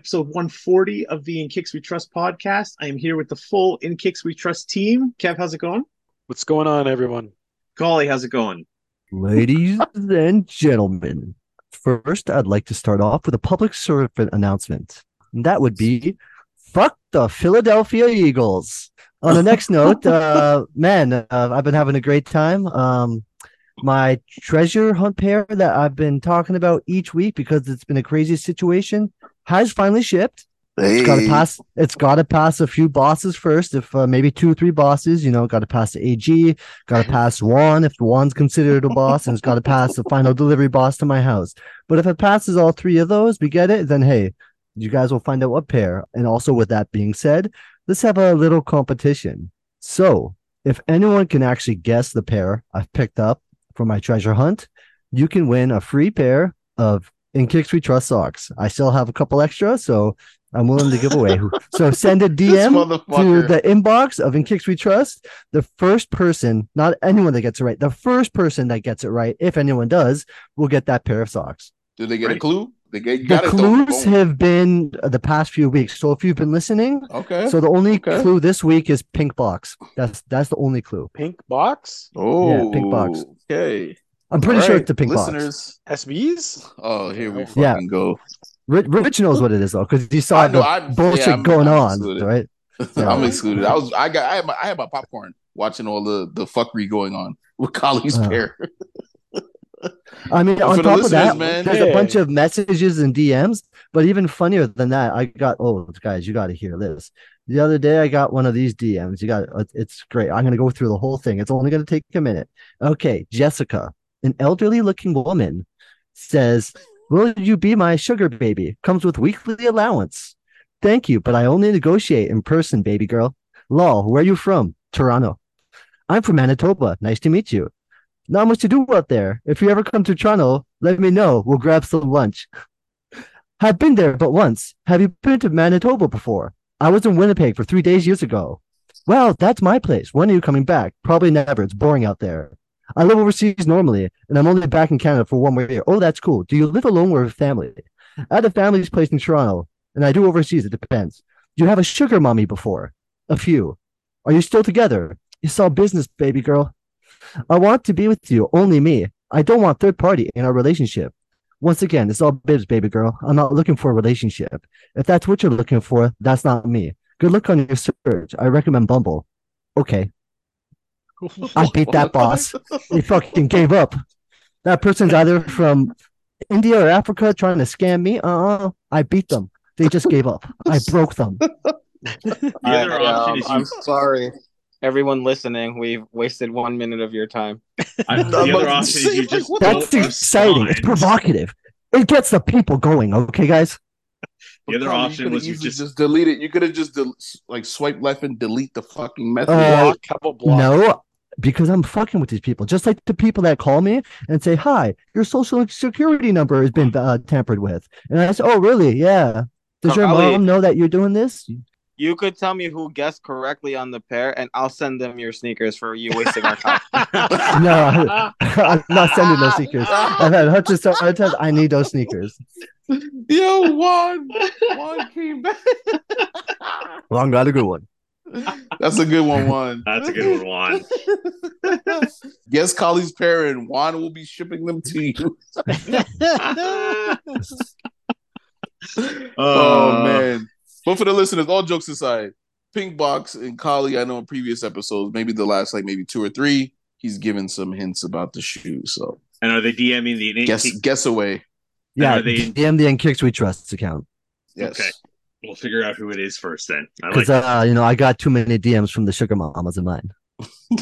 Episode 140 of the In Kicks We Trust podcast. I am here with the full In Kicks We Trust team. Kev, how's it going? What's going on, everyone? Golly, how's it going? Ladies and gentlemen, first I'd like to start off with a public servant announcement. And that would be fuck the Philadelphia Eagles. On the next note, uh, man, uh, I've been having a great time. Um, my treasure hunt pair that I've been talking about each week because it's been a crazy situation has finally shipped. It's got to pass. It's got to pass a few bosses first. If uh, maybe two or three bosses, you know, got to pass the AG. Got to pass one if one's considered a boss, and it's got to pass the final delivery boss to my house. But if it passes all three of those, we get it. Then hey, you guys will find out what pair. And also, with that being said, let's have a little competition. So, if anyone can actually guess the pair I've picked up for my treasure hunt, you can win a free pair of In Kicks We Trust socks. I still have a couple extra, so I'm willing to give away. so send a DM to the inbox of In Kicks We Trust. The first person, not anyone that gets it right, the first person that gets it right, if anyone does, will get that pair of socks. Do they get a clue? They get The clues have been uh, the past few weeks. So if you've been listening, Okay. so the only Okay. clue this week is pink box. That's that's the only clue. Pink box? oh, pink box. Okay. I'm pretty All sure right, it's the pink box. listeners. SBs? Oh, here we fucking Yeah. go. Rich, Rich knows what it is though, because you saw know, the I'm- bullshit yeah, I'm- going I'm on, excluded. right? I'm excluded. I was. I got. I had my. I had my popcorn watching all the the fuckery going on with Kali's Uh, pair. I mean, on for the top of that, man, there's a bunch of messages and DMs. But even funnier than that, I got oh guys, you got to hear this. The other day, I got one of these DMs. You got it- it's great. I'm gonna go through the whole thing. It's only gonna take a minute. Okay, Jessica, an elderly-looking woman, says, "Will you be my sugar baby? Comes with weekly allowance. Thank you, but I only negotiate in person, baby girl. Lol, where are you from? Toronto. I'm from Manitoba. Nice to meet you. Not much to do out there. If you ever come to Toronto, let me know. We'll grab some lunch. Have been there but once. Have you been to Manitoba before? I was in Winnipeg for three days years ago. Well, that's my place. When are you coming back? Probably never. It's boring out there. I live overseas normally, and I'm only back in Canada for one more year. Oh, that's cool. Do you live alone or with family? I had a family's place in Toronto, and I do overseas. It depends. Do you have a sugar mommy before? A few. Are you still together? It's all business, baby girl. I want to be with you, only me. I don't want third party in our relationship. Once again, it's all bibs, baby girl. I'm not looking for a relationship. If that's what you're looking for, that's not me. Good luck on your search. I recommend Bumble. Okay. I beat that boss. He fucking gave up. That person's either from India or Africa trying to scam me. Uh-uh. I beat them. They just gave up. I broke them. The other I, option um, is you. I'm sorry. Everyone listening, we've wasted one minute of your time. I- the other option is you just. what That's exciting. It's provocative. It gets the people going. Okay, guys. The other Kali, you option coulda was you easily just. delete it. You could have just del- like swipe left and delete the fucking message. Uh, Block, couple blocks. No, because I'm fucking with these people. Just like the people that call me and say, "Hi, your social security number has been uh, tampered with," and I say, "Oh, really? Yeah." Does your Golly. mom know that you're doing this? You could tell me who guessed correctly on the pair, and I'll send them your sneakers for you wasting our time. No, I'm not sending those sneakers. I've had hundreds of times. I need those sneakers. Yo, Juan, Juan came back. Long got a good one. That's a good one, Juan. That's a good one, Juan. Guess Kali's pair and Juan will be shipping them to you. oh Uh, man. But for the listeners, all jokes aside, Pink Box and Kali, I know in previous episodes, maybe the last like maybe two or three, he's given some hints about the shoes. So And are they DMing the guess guess away. Yeah, are they- DM the Kicks We Trust account Yes. Okay. We'll figure out who it is first then. I like because uh, you know I got too many DMs from the sugar mamas in mine.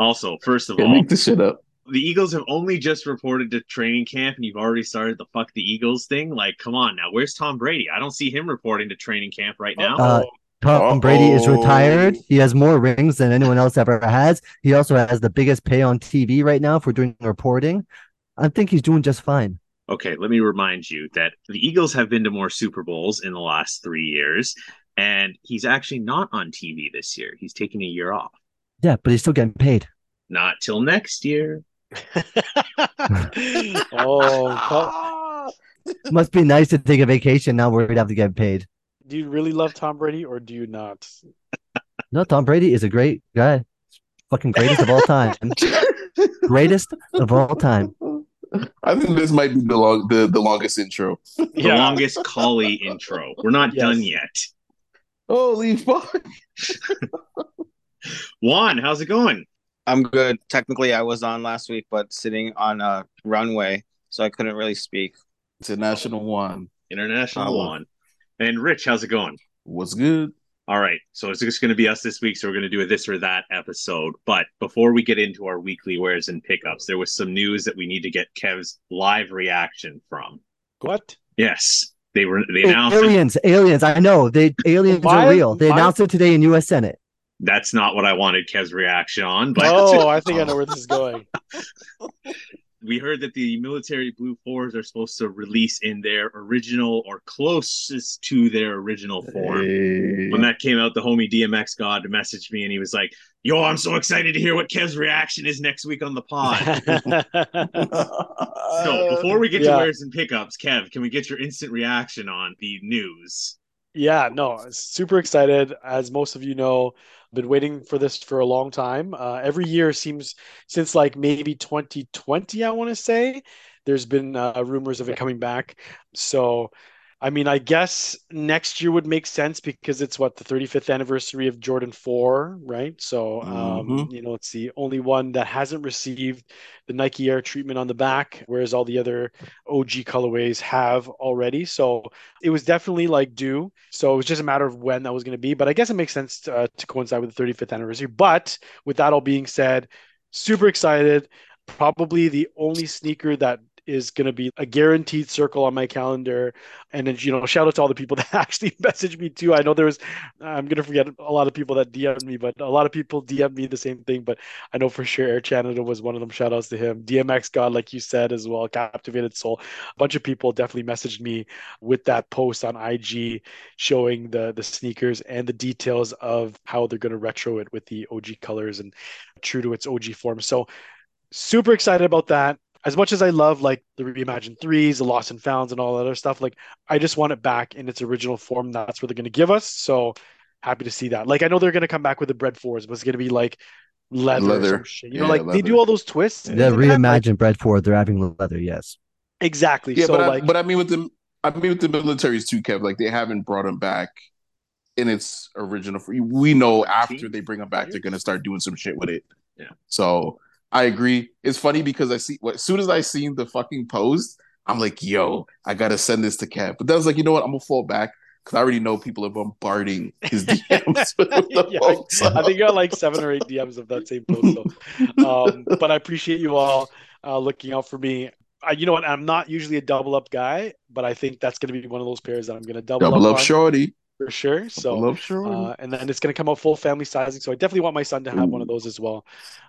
Also, first of Can't all, make this shit up. the Eagles have only just reported to training camp, and you've already started the fuck the Eagles thing. Like, come on now, where's Tom Brady? I don't see him reporting to training camp right now. Uh, Tom Brady is retired. He has more rings than anyone else ever has. He also has the biggest pay on TV right now for doing reporting. I think he's doing just fine. Okay, let me remind you that the Eagles have been to more Super Bowls in the last three years, and he's actually not on TV this year. He's taking a year off. Yeah, but he's still getting paid. Not till next year. oh, Tom- Must be nice to take a vacation now where we'd have to get paid. do you really love Tom Brady or do you not? No, Tom Brady is a great guy. Fucking greatest of all time. greatest of all time. I think this might be the long the, the longest intro. The longest collie intro. We're not Yes. done yet. Holy fuck! Juan, how's it going? I'm good. Technically, I was on last week, but sitting on a runway, so I couldn't really speak. International one. International Oh. Juan. And Rich, how's it going? What's good? All right, so it's just going to be us this week. So we're going to do a this or that episode. But before we get into our weekly wares and pickups, there was some news that we need to get Kev's live reaction from. What? Yes, they were they announced aliens, aliens. I know they aliens My- are real. They my- announced it today in U.S. Senate. that's not what I wanted Kev's reaction on, but Oh, I think I know where this is going. We heard that the military blue fours are supposed to release in their original or closest to their original form. Hey. When that came out, the homie DMX God messaged me and he was like, Yo, I'm so excited to hear what Kev's reaction is next week on the pod. So before we get Yeah. to wares and pickups, Kev, can we get your instant reaction on the news? Yeah, no, super excited. As most of you know, been waiting for this for a long time. Uh, every year seems since like maybe 2020, I want to say, there's been uh, rumors of it coming back. So, I mean, I guess next year would make sense because it's what the 35th anniversary of Jordan 4, right? So, um, Mhm. you know, it's the only one that hasn't received the Nike Air treatment on the back, whereas all the other OG colorways have already. So, it was definitely like due. So it was just a matter of when that was going to be. But I guess it makes sense to, uh, to coincide with the 35th anniversary. But with that all being said, super excited. Probably the only sneaker that is going to be a guaranteed circle on my calendar. And then, you know, shout out to all the people that actually messaged me too. I know there was, I'm going to forget a lot of people that DM'd me, but a lot of people DM'd me the same thing. But I know for sure Air Canada was one of them. Shout outs to him. DMX God, like you said as well, Captivated Soul. A bunch of people definitely messaged me with that post on IG showing the the sneakers and the details of how they're going to retro it with the OG colors and true to its OG form. So super excited about that. As much as I love like the reimagined threes, the lost and founds, and all that other stuff, like I just want it back in its original form. That's what they're going to give us. So happy to see that. Like I know they're going to come back with the bred fours, but it's going to be like leather, or Leather. some shit. You know, Yeah, like they do all those twists. The in that, like- reimagined bred for they're having leather. Yes. exactly. Yeah, so but I, like, but I mean with the I mean with the militaries too, Kev. Like they haven't brought him back in its original. We know after they bring him back, they're gonna start doing some shit with it. Yeah. So I agree. It's funny because I see what as soon as I seen the fucking post, I'm like, yo, I gotta send this to Kev. But then I was like, you know what? I'm gonna fall back because I already know people are bombarding his DMs with the Yeah, posts. I think I got like seven or eight DMs of that same post. Um, but I appreciate you all uh, looking out for me. I, you know what? I'm not usually a double up guy, but I think that's going to be one of those pairs that I'm going to double, Double up, up, shorty. For sure. So, Double up, shorty. uh, and then it's going to come out full family sizing. So I definitely want my son to have one of those as well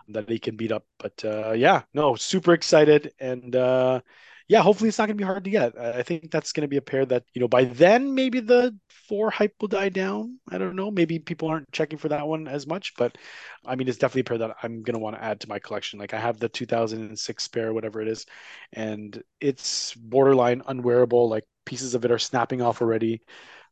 that he can beat up. But uh, yeah, no, super excited. And uh, yeah, hopefully it's not going to be hard to get. I I think that's going to be a pair that, you know, by then maybe the four hype will die down. I don't know. Maybe people aren't checking for that one as much, but I mean, it's definitely a pair that I'm going to want to add to my collection. Like I have the 2006 pair, whatever it is, and it's borderline unwearable. Like pieces of it are snapping off already.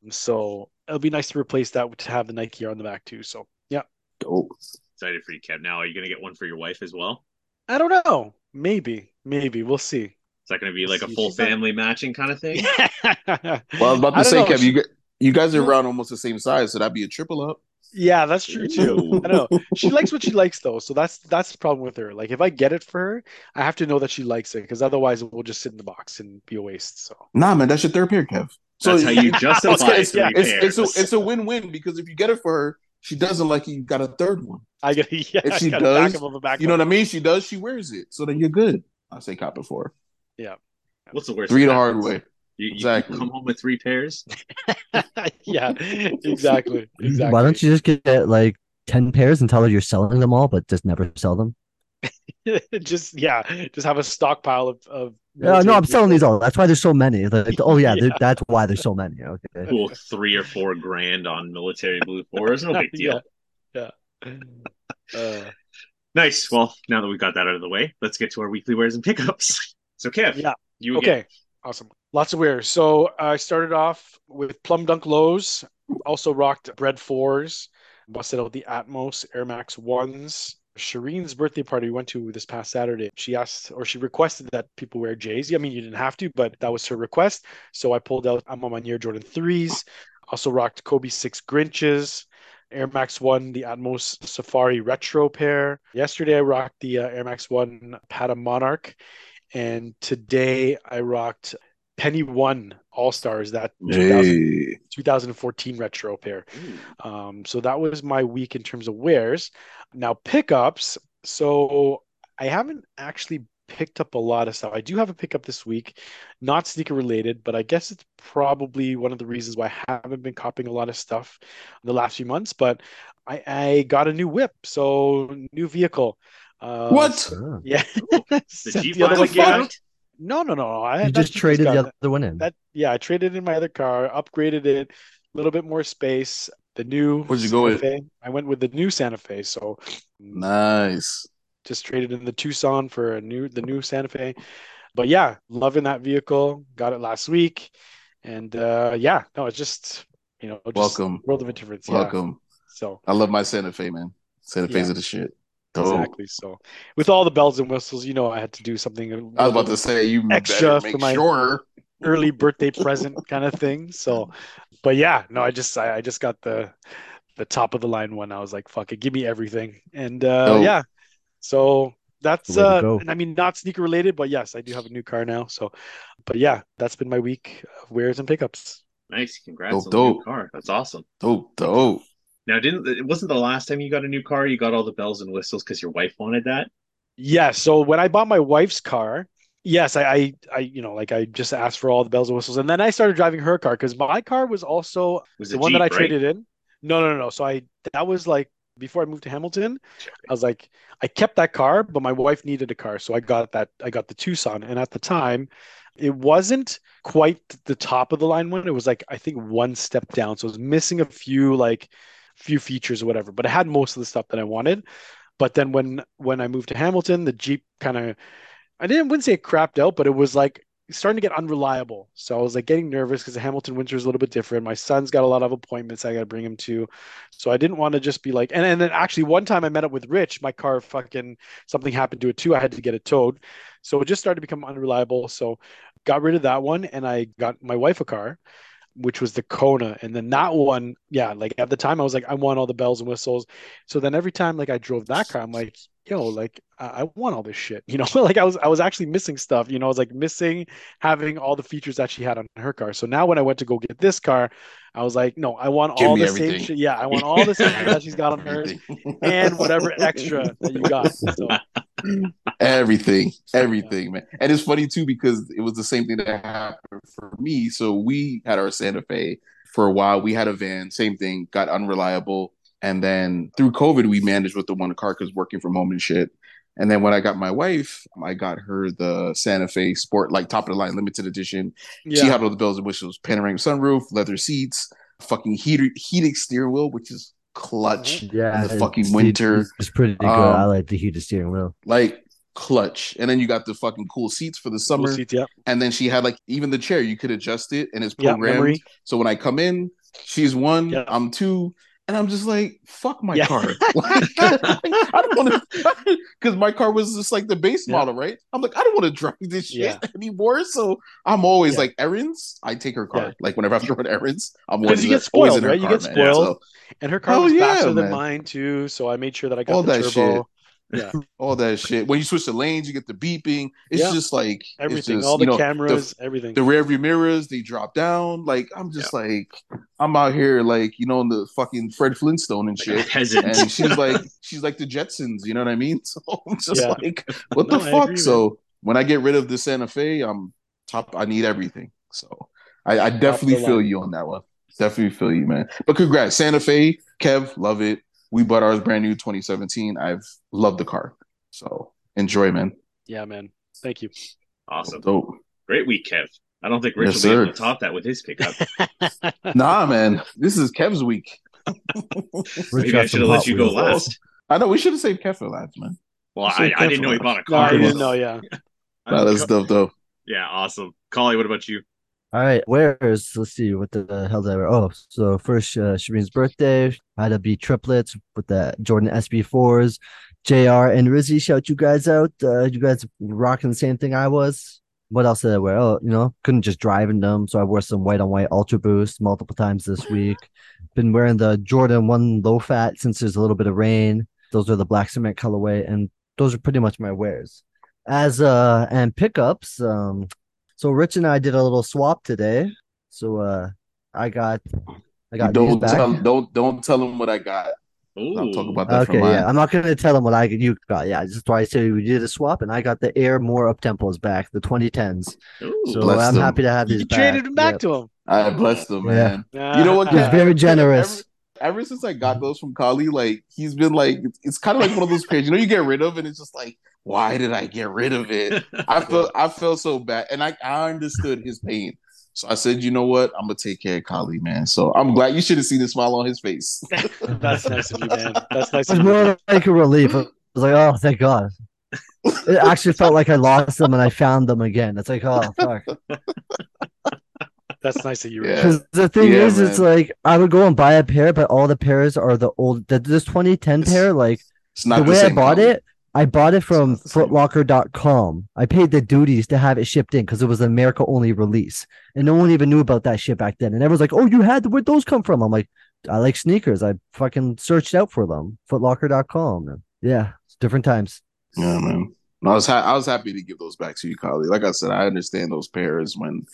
So it'll be nice to replace that to have the Nike Air on the back too. So yeah, Dope. Excited for you, Kev. Now, are you going to get one for your wife as well? I don't know. Maybe, maybe we'll see. Is that going to be like a full family matching kind of thing? Well, I was about I to say, know. Kev, you you guys are around almost the same size, so that'd be a triple up. Yeah, that's true too. I don't know. She likes what she likes though, so that's that's the problem with her. Like if I get it for her, I have to know that she likes it because otherwise it will just sit in the box and be a waste. So Nah, man, that's your third pair, Kev. So that's how you justify it's, three it's, it's, a, it's a win-win because if you get it for her, she doesn't like it, you got a third one. I get yeah. If she I got a does, backup of a backup. You know what I mean? She does, she wears it. So then you're good. I say cop it for her. Yeah. What's the worst? Three the hard way. You, you Exactly. come home with three pairs. yeah, exactly, exactly. Why don't you just get like 10 pairs and tell her you're selling them all, but just never sell them? just yeah, just have a stockpile of. of Yeah, no, I'm selling these all. That's why there's so many. Like, oh yeah, Yeah. that's why there's so many. Okay. Cool, three or four grand on military blue fours. No big deal. Yeah, yeah. Uh, Nice. Well, now that we've got that out of the way, let's get to our weekly wares and pickups. So, Kev, Yeah. you again. okay, awesome. Lots of wear. So I started off with Plum Dunk lows. Also rocked Bred fours. Busted out the Atmos Air Max ones. Shireen's birthday party we went to this past Saturday. She asked or she requested that people wear J's. I mean, you didn't have to, but that was her request. So I pulled out near Jordan threes. Also rocked Kobe six Grinches. Air Max One, the Atmos Safari Retro pair. Yesterday I rocked the uh, Air Max One Patta Monarch, and today I rocked Penny One All Stars, that Hey. 2014 retro pair. Um, so that was my week in terms of wears. Now pickups. So I haven't actually picked up a lot of stuff. I do have a pickup this week, not sneaker related, but I guess it's probably one of the reasons why I haven't been copying a lot of stuff in the last few months. But I, I got a new whip, so new vehicle. Uh, What? Yeah. The Sent G the other five one you down. got? No, no, no. I You just traded the other one in. that yeah, I traded in my other car, upgraded it, a little bit more space. The new Where'd you go with? Fe. I went with the new Santa Fe, so Nice. just traded in the Tucson for a new the new Santa Fe. But yeah, loving that vehicle. Got it last week, and uh yeah, no, it's just you know just Welcome. world of difference. Yeah. Welcome. So I love my Santa Fe, man. Santa Fe's Yeah. are the shit. Dope. exactly. So with all the bells and whistles, you know, I had to do something. I was about to say you Extra better make for my- sure. early birthday present kind of thing. So, but yeah, no, I just I, I just got the the top of the line one. I was like, fuck it, give me everything. And uh Dope. yeah. So that's uh and I mean not sneaker related, but yes, I do have a new car now. So but yeah, that's been my week of wares and pickups. Nice. Congrats Dope, on the new dope. car. That's awesome. Dope, dope. Now, didn't it wasn't the last time you got a new car? You got all the bells and whistles because your wife wanted that. Yeah, so when I bought my wife's car, yes, I, I, I, you know, like I just asked for all the bells and whistles, and then I started driving her car because my car was also was the one Jeep, that I right? traded in. No, no, no, no. So I that was like before I moved to Hamilton. I was like, I kept that car, but my wife needed a car, so I got that. I got the Tucson, and at the time, it wasn't quite the top of the line one. It was like I think one step down, so it was missing a few like few features or whatever, but it had most of the stuff that I wanted. But then when when I moved to Hamilton, the Jeep kind of I didn't wouldn't say it crapped out, but it was like starting to get unreliable. So I was like getting nervous because the Hamilton winter is a little bit different. My son's got a lot of appointments I got to bring him to, so I didn't want to just be like. And, and then actually one time I met up with Rich, my car fucking something happened to it too. I had to get it towed, so it just started to become unreliable. So got rid of that one, and I got my wife a car which was the Kona. And then that one, yeah, like at the time I was like, I want all the bells and whistles. So then every time like I drove that car, I'm like, yo, like I, I want all this shit. You know, like I was I was actually missing stuff. You know, I was like missing having all the features that she had on her car. So now when I went to go get this car, I was like, no, I want Give all the everything. same shit. Yeah, I want all the same that she's got on hers and whatever extra that you got. So everything, everything, man. And it's funny too because it was the same thing that happened for me. So we had our Santa Fe for a while. We had a van, same thing, got unreliable, and then through COVID, we managed with the one car because working from home and shit. And then when I got my wife, I got her the Santa Fe Sport, like top of the line, limited edition. She had all the bells and whistles, panoramic sunroof, leather seats, fucking heated heated steering wheel, which is clutch. Yeah, in the fucking it's- winter. It's pretty good. Um, I like the heated steering wheel. Like clutch. And then you got the fucking cool seats for the cool summer. seats, yeah, And then she had like even the chair, you could adjust it and it's programmed. memory. so when I come in, she's one, Yeah. I'm two, and I'm just like, fuck my Yeah. car. Like, I don't want to, because my car was just like the base Yeah. model, right? I'm like, I don't want to drive this shit Yeah. anymore. So I'm always like errands. I take her car. Like whenever I have to run errands, I'm always, you get spoiled, right? You car, get man. spoiled. So And her car Hell was yeah, faster than mine too, so I made sure that I got All the that turbo. shit. Yeah. all that shit. When you switch the lanes, you get the beeping. It's Yeah. just like Everything, just, all the you know, cameras, everything. the rear view mirrors they drop down. Like I'm just like I'm out here like you know in the fucking Fred Flintstone and shit. peasant. And she's like she's like the Jetsons, you know what I mean? So I'm just Yeah. like, what No, the fuck? agree, so when I get rid of the Santa Fe, I'm top. I need everything. So I, I definitely feel line. you on that one. Definitely feel you, man. But congrats, Santa Fe, Kev, love it. We bought ours brand new 2017. I've loved the car. So enjoy, man. yeah, man. Thank you. awesome. Dope. Great week, Kev. I don't think Rich Yes, will be sir. able to top that with his pickup. Nah, man. This is Kev's week. Rich Maybe got I should have let you go Wheels. last. I know we should have saved Kev for last, man. Well, I, I didn't know he bought a no, car. I didn't know. Yeah. Nah, that's dope, though. Yeah, awesome. Collie, what about you? All right, where's let's see what the hell did I wear? Oh, so first uh, Shireen's birthday had to be triplets with the Jordan SB4s. JR and Rizzy, shout you guys out. Uh, you guys rocking the same thing I was. What else did I wear? Oh, you know, couldn't just drive in them, so I wore some white on white Ultra Boost multiple times this week. Been wearing the Jordan One Low Fat since there's a little bit of rain. Those are the black cement colorway, and those are pretty much my wears. As uh and pickups, um, so Rich and I did a little swap today. So uh I got I got Don't back. tell, don't don't tell him what I got. Ooh. I'll talk about that okay, for yeah. I'm not gonna tell him what I you got. Yeah, just why I say we did a swap and I got the Air More up tempos back, the 2010s. Ooh. So I'm them. happy to have You these back. You traded him back Yep. to him. I blessed them, Yeah. man. You know what? He's very generous. Ever, ever since I got those from Kali, like he's been like, it's, it's kind of like one of those pairs. You know, you get rid of, and it's just like, why did I get rid of it? I felt I felt so bad, and I I understood his pain. So I said, you know what? I'm gonna take care of Kali, man. So I'm glad you should have seen the smile on his face. That's nice of you, man. That's nice It was more like a relief. I was like, oh thank God. It actually felt like I lost them and I found them again. It's like, oh fuck. That's nice of you. Yeah. Because the thing Yeah, is, it's like I would go and buy a pair, but all the pairs are the old. The, this 2010 It's pair, like It's not the way I bought Kali. it, I bought it from not the same. footlocker.com. I paid the duties to have it shipped in because it was an America only release. And no one even knew about that shit back then. And everyone's like, oh, you had where'd those come from? I'm like, I like sneakers. I fucking searched out for them. Footlocker.com. Yeah, it's different times. Yeah, man. I was ha- I was happy to give those back to you, Kali. Like I said, I understand those pairs when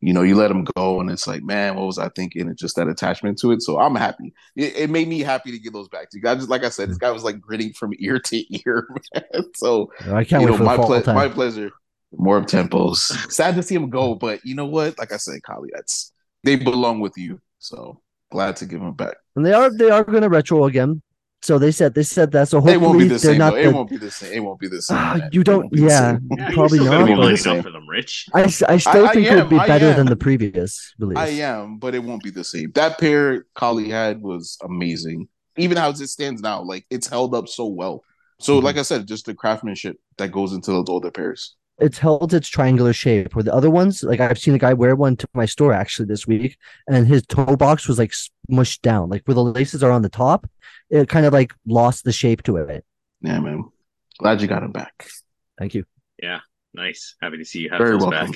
you know you let them go, and it's like, man, what was I thinking? And just that attachment to it. So I'm happy. It, it made me happy to give those back to you. I just like I said, this guy was like grinning from ear to ear, man. So I can't you wait know, for the my fall ple- time. my pleasure. More of tempos. Sad to see him go, but you know what? Like I said, Kali, that's they belong with you. So glad to give them back. and they are they are gonna retro again. So they said they said that. So They hopefully won't be the they're same. not the, It won't be the same. It won't be the same. Man. you don't- won't be the yeah. Yeah, Probably you're still not, gonna be but- lining up for them, Rich. I, s- I still I think it would be better than the previous release. I am, but it won't be the same. That pair Kali had was amazing. Even how it stands now, like it's held up so well. So, Mhm. like I said, just the craftsmanship that goes into those older pairs. It's held its triangular shape. Where the other ones, like I've seen a guy wear one to my store actually this week, and his toe box was like smushed down, like where the laces are on the top. It kind of like lost the shape to it. Yeah, man. Glad you got him back. Thank you. Yeah, nice. Happy to see you have Very those welcome.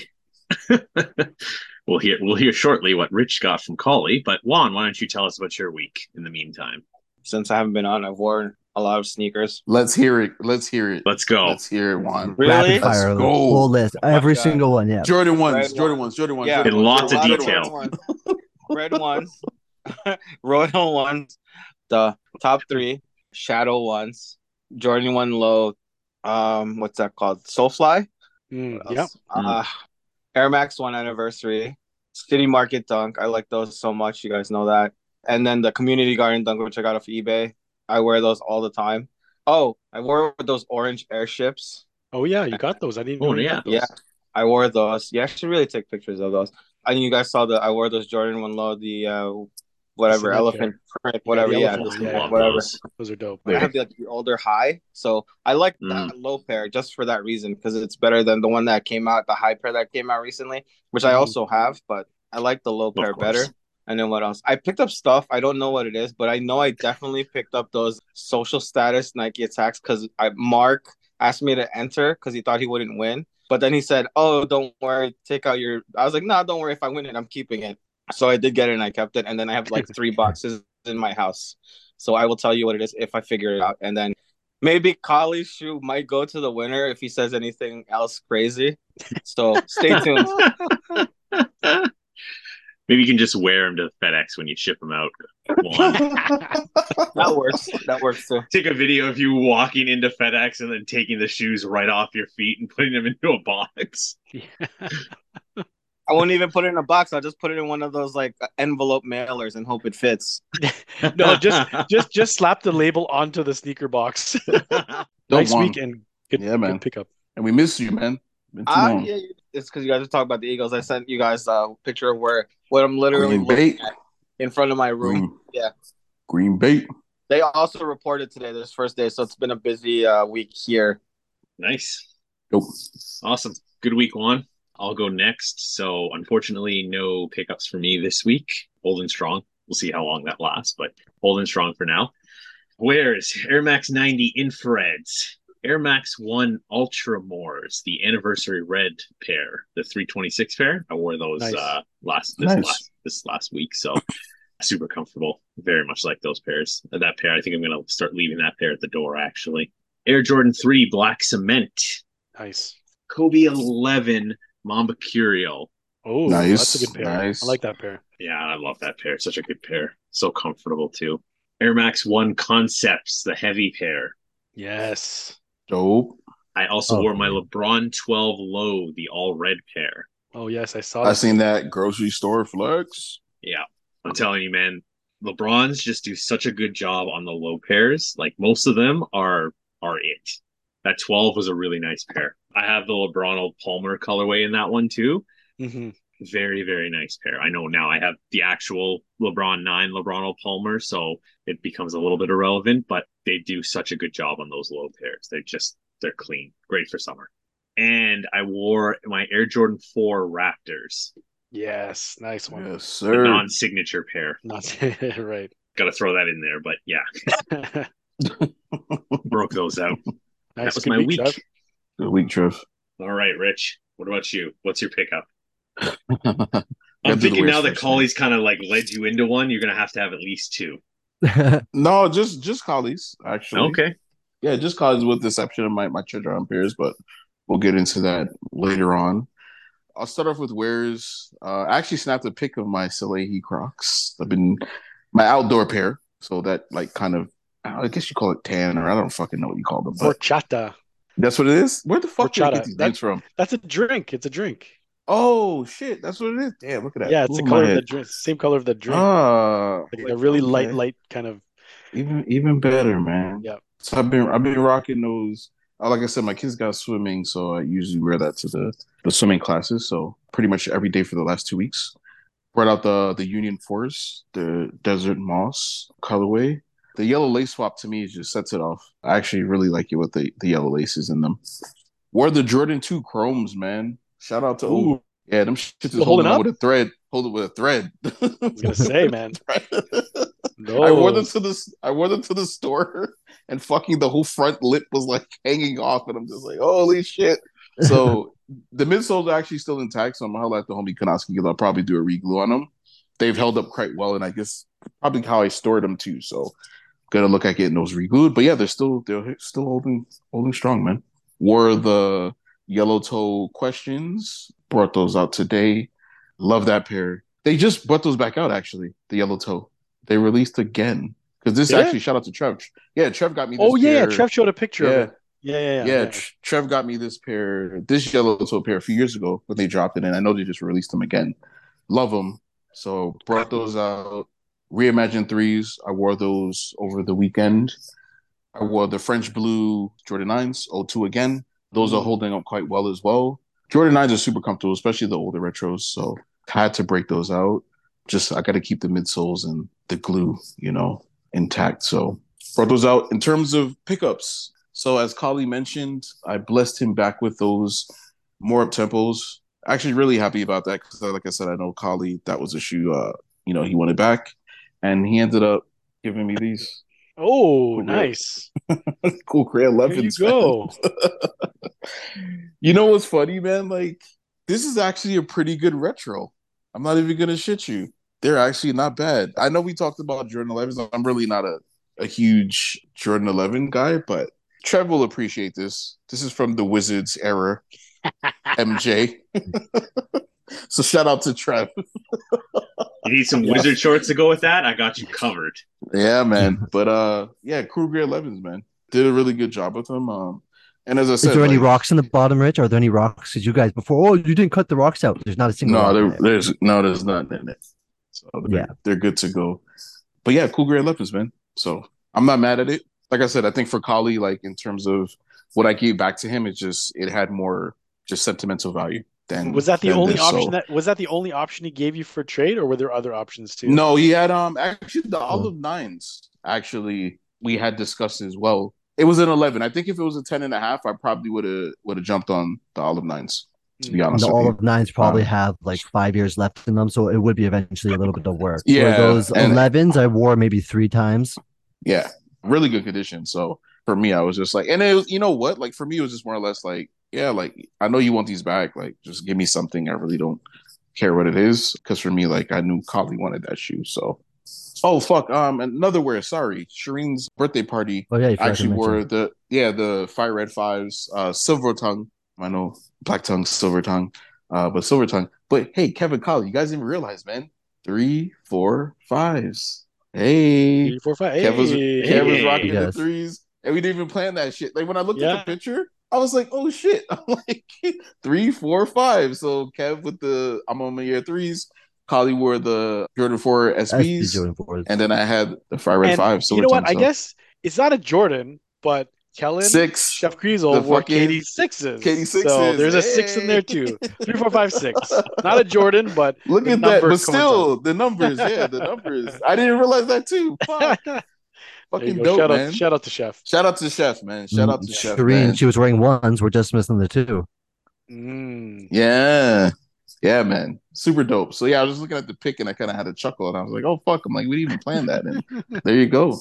back. we'll hear we'll hear shortly what Rich got from Collie, but Juan, why don't you tell us about your week in the meantime? Since I haven't been on, I've worn a lot of sneakers. Let's hear it. Let's hear it. Let's go. Let's hear it, Juan. Really? Rapid fire, Let's go. whole list, oh every God. single one. Yeah. Jordan ones, Red Jordan ones, Jordan ones. Yeah, Jordan In ones, lots of detail. Red ones, Royal ones, the top three, Shadow ones, Jordan one low. Um, what's that called? SoleFly. Mm, yep. else? Uh, Air Max One Anniversary, City Market Dunk. I like those so much. You guys know that. And then the Community Garden Dunk, which I got off eBay. I wear those all the time. Oh, I wore those orange airships. Oh yeah, you got those. I didn't. Oh, know yeah. those. Yeah, I wore those. Yeah, I should really take pictures of those. I think you guys saw the. I wore those Jordan One Low, the uh, whatever Cement elephant print, whatever. the Yeah, elephants, the- yeah. Love whatever. those. Those are dope. I have the, like, the older high, so I like Mm. that low pair just for that reason because it's better than the one that came out, the high pair that came out recently, which I Mhm. also have, but I like the low pair course. better. And then what else? I picked up stuff. I don't know what it is, but I know I definitely picked up those social status Nike attacks because I Mark asked me to enter because he thought he wouldn't win. But then he said, "Oh, don't worry, take out your." I was like, "No, nah, don't worry. If I win it, I'm keeping it." So I did get it and I kept it, and then I have like three boxes in my house. So I will tell you what it is if I figure it out. And then Maybe Kali's shoe might go to the winner if he says anything else crazy. So stay tuned. Maybe you can just wear them to FedEx when you ship them out. That works. That works too. Take a video of you walking into FedEx and then taking the shoes right off your feet and putting them into a box. I won't even put it in a box. I'll just put it in one of those like envelope mailers and hope it fits. no, just just just slap the label onto the sneaker box. nice want- week and good, Yeah, man. good pickup. And we miss you, man. Been too long. yeah, it's because you guys are talking about the Eagles. I sent you guys a picture of where what I'm literally Green looking bait. at in front of my room. Green, Yeah. Green Bay. They also reported today, this first day, so it's been a busy uh, week here. nice. Nope. Awesome. Good week one. I'll go next. So unfortunately, no pickups for me this week. Holding strong. We'll see how long that lasts, but holding strong for now. Where's Air Max 90 infrareds? Air Max 1 Ultra Moires, the anniversary red pair, the 326 pair. I wore those Nice. uh last this Nice. last this last week. So super comfortable. Very much like those pairs. That pair, I think I'm gonna start leaving that pair at the door actually. Air Jordan 3 Black Cement. Nice. Kobe 11 Mamba Curio. Oh, Nice, that's a good pair. nice. I like that pair. Yeah, I love that pair. Such a good pair. So comfortable too. Air Max 1 Concepts, the heavy pair. Yes. Dope. I also Oh, wore my. LeBron 12 low, the all red pair. Oh yes, I saw I that. seen that grocery store flex. Yeah. I'm telling you, man, LeBrons just do such a good job on the low pairs. Like most of them are are it. That 12 was a really nice pair. I have the LeBron Arnold Palmer colorway in that one too. hmm very very nice pair i know now i have the actual lebron 9 lebron Arnold palmer so it becomes a little bit irrelevant but they do such a good job on those low pairs they're just they're clean great for summer and i wore my air jordan 4 raptors Yes, nice one. Yes, the sir. non-signature pair Not right. gotta throw that in there but yeah broke those out nice. that was Good my week Trev. Good week, Trev. all right rich what about you what's your pickup i'm thinking now that first, Colley's kind of like led you into one you're gonna have to have at least two No, just just collies, actually. okay Yeah, just collies with the exception of my, my treasure on pairs, but we'll get into that later on. I'll start off with wears. Uh, I actually snapped a pic of my Salehe Crocs. I've been my outdoor pair, so that like kind of I guess you call it tan or I don't fucking know what you call them, but Horchata. that's what it is. Where the fuck Horchata. get these That- names from? That's a drink. It's a drink. Oh shit, that's what it is. Damn, look at that. Yeah, it's the Blew my color of the drink. Same color of the drink. Ah, like a really light, light kind of. Even even better, man. Yeah. So I've been I've been rocking those. Uh, like I said, my kids got swimming, so I usually wear that to the the swimming classes. So pretty much every day for the last two weeks. Brought out the the Union Fours, the Desert Moss colorway. The yellow lace swap to me just sets it off. I actually really like it with the the yellow laces in them. Wore the Jordan Two Chromes, man. Shout out to Ooh. Ooh. Yeah, them shits is holding holding on up? with a thread. Hold it with a thread. I was gonna say, man. I wore them to the I wore them to the store, and fucking the whole front lip was like hanging off, and I'm just like, holy shit. So the midsoles are actually still intact, so I'm gonna let the homie Kanoski because I'll probably do a reglue on them. They've held up quite well, and I guess probably how I stored them too. So gonna look at getting those reglued. But yeah, they're still they're still holding holding strong, man. Were the yellow toe questions, brought those out today. Love that pair. They just brought those back out actually, the yellow toe. They released again. Because this they? actually shout out to Trev. Yeah, Trev got me this Oh yeah, pair. Trev showed a picture Yeah. of it. Yeah, yeah, Yeah, yeah. Trev got me this pair, this yellow toe pair a few years ago when they dropped it, and I know they just released them again. Love them. So brought those out. Reimagined threes. I wore those over the weekend. I wore the French blue Jordan 9s, 02 again. Those are Mm. holding up quite well as well. Jordan 9s are super comfortable, especially the older retros. So had to break those out. Just I got to keep the midsoles and the glue, you know, intact. So brought those out. In terms of pickups, so as Kali mentioned, I blessed him back with those more up tempos. Actually, really happy about that because, like I said, I know Kali that was a shoe. Uh, you know, he wanted back, and he ended up giving me these Oh, Cool. nice. cool Grey There you go. you know what's funny, man? Like this is actually a pretty good retro. I'm not even gonna shit you. They're actually not bad. I know we talked about Jordan 11s. I'm really not a, a huge Jordan 11 guy, but Trev will appreciate this. This is from the Wizards era, MJ. so shout out to Trev. You need some Yeah. wizard shorts to go with that? I got you covered. Yeah, man. But uh, yeah, Cool Grey Elevens, man, did a really good job with them. Um, and as I said, Is said, there any rocks in the bottom, Rich? Are there any rocks? Did you guys before? Oh, you didn't cut the rocks out. There's not a single. No, there, there. there's no, there's nothing in it. So they're, Yeah. they're good to go. But yeah, cool grey Elevens, man. So I'm not mad at it. Like I said, I think for Kali, like in terms of what I gave back to him, it just it had more just sentimental value than Was that the only this, option so- that was that the only option he gave you for trade, or were there other options too? No, he had um actually the Oh. olive nines. Actually, we had discussed as well. It was an eleven. I think if it was a ten and a half, I probably would have would have jumped on the olive nines. To be Mm. honest the with you. olive nines probably Um, have like five years left in them, so it would be eventually a little bit of work. Yeah, Where those 11s I wore maybe three times. Yeah, really good condition. So for me, I was just like, and it was, you know what? Like for me, it was just more or less like, yeah, like I know you want these back. Like just give me something. I really don't care what it is. Because for me, like I knew Collie wanted that shoe. So, oh fuck. Um, another wear. Sorry, Shireen's birthday party. Oh yeah, you actually wore the yeah the fire red fives uh silver tongue i know black tongue silver tongue uh but silver tongue but hey kevin Colley, you guys didn't realize man three four fives hey Three, four, five. kev was, Hey. kev was rocking the Yes. threes and we didn't even plan that shit like when i looked Yeah. at the picture i was like oh shit i'm like three four five so kev with the i'm on my year threes Collie wore the Jordan 4 SB SBs, Jordan fours. and then I had the Fire Red And 5. you know what? tongue, I guess it's not a Jordan, but Kellen, Six. Chef Kriesel The wore fucking- KD sixes. KD So sixes, there's a six in there too. Three, four, five, six. Not a Jordan, but Look at that, but still the numbers, yeah, the numbers. I didn't realize that too. Fuck. there Fucking you dope, shout man. out, shout out to Chef. Shout out to Chef, man. Shout out to Chef. Shireen, man. she was wearing ones. We're just missing the two. Mm. Yeah, yeah, man. Super dope. So yeah, I was just looking at the pick and I kind of had a chuckle and I was like, oh fuck, I'm like, we didn't even plan that. And there you go,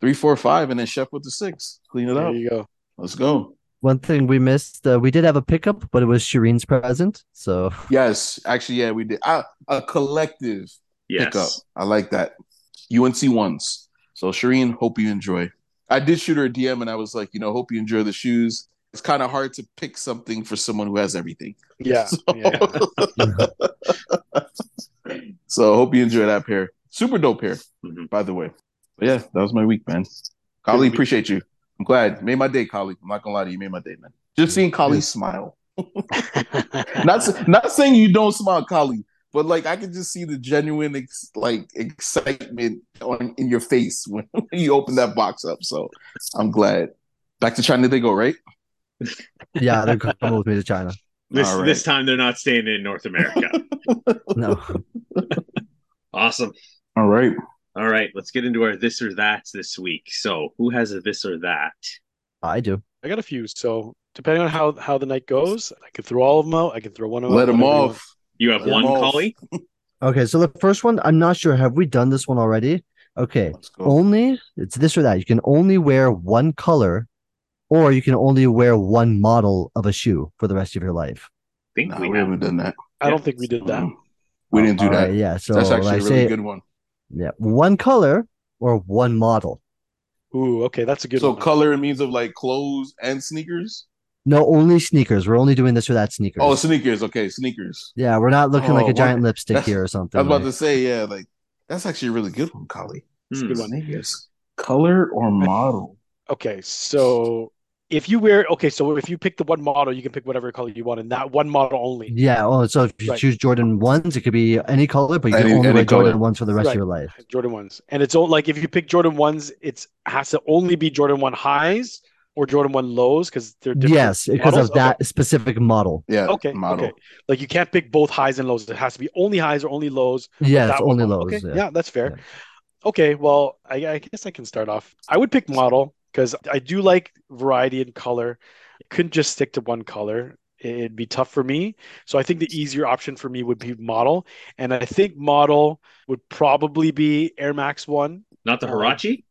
three, four, five, and then Chef with the six. Clean it There up. There you go. Let's go. One thing we missed, uh, we did have a pickup, but it was Shireen's present. So Yes, actually, yeah, we did. Ah, a collective pickup. I like that. UNC ones. So Shireen, hope you enjoy. I did shoot her a DM and I was like, you know, hope you enjoy the shoes. It's kind of hard to pick something for someone who has everything. Yeah. So, yeah. so hope you enjoy that pair. Super dope pair, Mhm. by the way. But yeah, that was my week, man. Kali, appreciate you. I'm glad. Made my day, Kali. I'm not gonna lie to you, made my day, man. Just seeing Kali smile. not not saying you don't smile, Kali, but like I can just see the genuine ex- like excitement on in your face when you open that box up. So I'm glad. Back to China they go, right? yeah, they're coming with me to China. This All right. this time they're not staying in North America. No, awesome. All right. All right, let's get into our this or that this week. So, who has a this or that? I do. I got a few. So depending on how how the night goes, I can throw all of them out. I can throw one of them. Let them whatever you off. You have Let 'em one, off. Collie? Okay, so the first one, I'm not sure. Have we done this one already? Okay, only it's this or that. You can only wear one color, or you can only wear one model of a shoe for the rest of your life. I think Nah, we we have. haven't done that. I don't think we did that. We didn't do All that. right, yeah, so That's actually a really say good one. yeah, one color or one model. Ooh, okay, that's a good one. So one. color means of like clothes and sneakers. No, only sneakers. We're only doing this or that sneakers. Oh, sneakers. Okay, sneakers. yeah, we're not looking Oh, like a what- giant lipstick that's- here or something. I was about like- to say, yeah, like that's actually a really good one, Collie. Hmm. good one. Sneakers. Color or model? Okay, so if you wear okay, so if you pick the one model, you can pick whatever color you want, and that one model only. Yeah. Oh, so if you Right. choose Jordan ones, it could be any color, but you can Any- only any wear Jordan ones for the rest Right. of your life. Jordan ones, and it's all like if you pick Jordan ones, it's has to only be Jordan one highs or Jordan one lows because they're different. Yes, because models? of that specific model. Yeah. Okay, Model. okay. Like you can't pick both highs and lows. It has to be only highs or only lows. Yes, that one only model. lows. Okay, yeah. yeah. that's fair. Yeah. Okay, well, I, I guess I can start off. I would pick model because I do like variety in color. I couldn't just stick to one color. It'd be tough for me. So I think the easier option for me would be model. And I think model would probably be Air Max One. Not the Uh, Hirachi?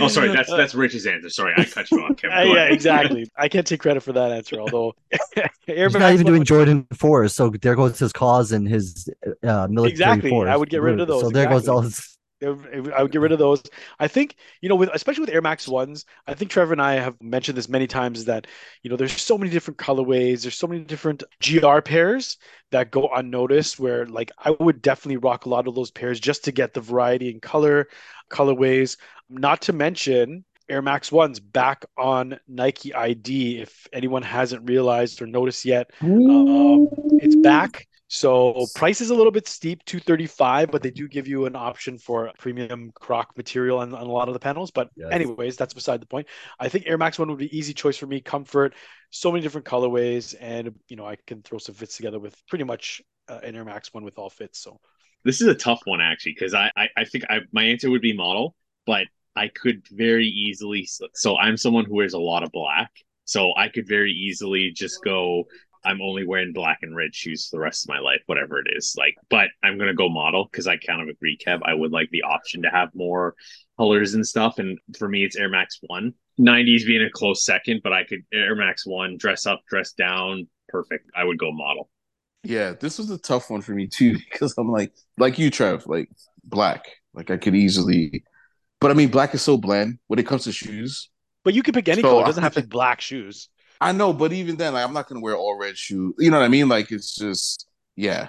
Oh, sorry, that's that's Rich's answer. Sorry, I cut you off, Kevin. Uh, yeah, exactly. I can't take credit for that answer, although He's not even doing would- Jordan fours, so there goes his cause and his uh, military Exactly, force. I would get rid of those, So there goes all his. I would get rid of those. I think, you know, with especially with Air Max ones, I think Trevor and I have mentioned this many times that, you know, there's so many different colorways, there's so many different GR pairs that go unnoticed where like I would definitely rock a lot of those pairs just to get the variety in color, colorways. Not to mention Air Max ones back on Nike ID. If anyone hasn't realized or noticed yet, um, it's back. So price is a little bit steep, 235, but they do give you an option for premium croc material on, on a lot of the panels. But Yes. anyways, that's beside the point. I think Air Max one would be easy choice for me. Comfort, so many different colorways, and you know I can throw some fits together with pretty much uh, an Air Max one with all fits. So This is a tough one actually because I, I I think I my answer would be model, but I could very easily. So I'm someone who wears a lot of black, so I could very easily just go. I'm only wearing black and red shoes for the rest of my life, whatever it is. Like, but I'm gonna go model because I kind of agree, Kev. I would like the option to have more colors and stuff. And for me, it's Air Max One. 90s being a close second, but I could Air Max One, dress up, dress down, perfect. I would go model. Yeah, this was a tough one for me too because I'm like, like you, Trev, like black. Like I could easily, but I mean, black is so bland when it comes to shoes. but you can pick any So, color. It doesn't have to be black shoes. I know, but even then, like, I'm not gonna wear all red shoes. You know what I mean? Like it's just, yeah,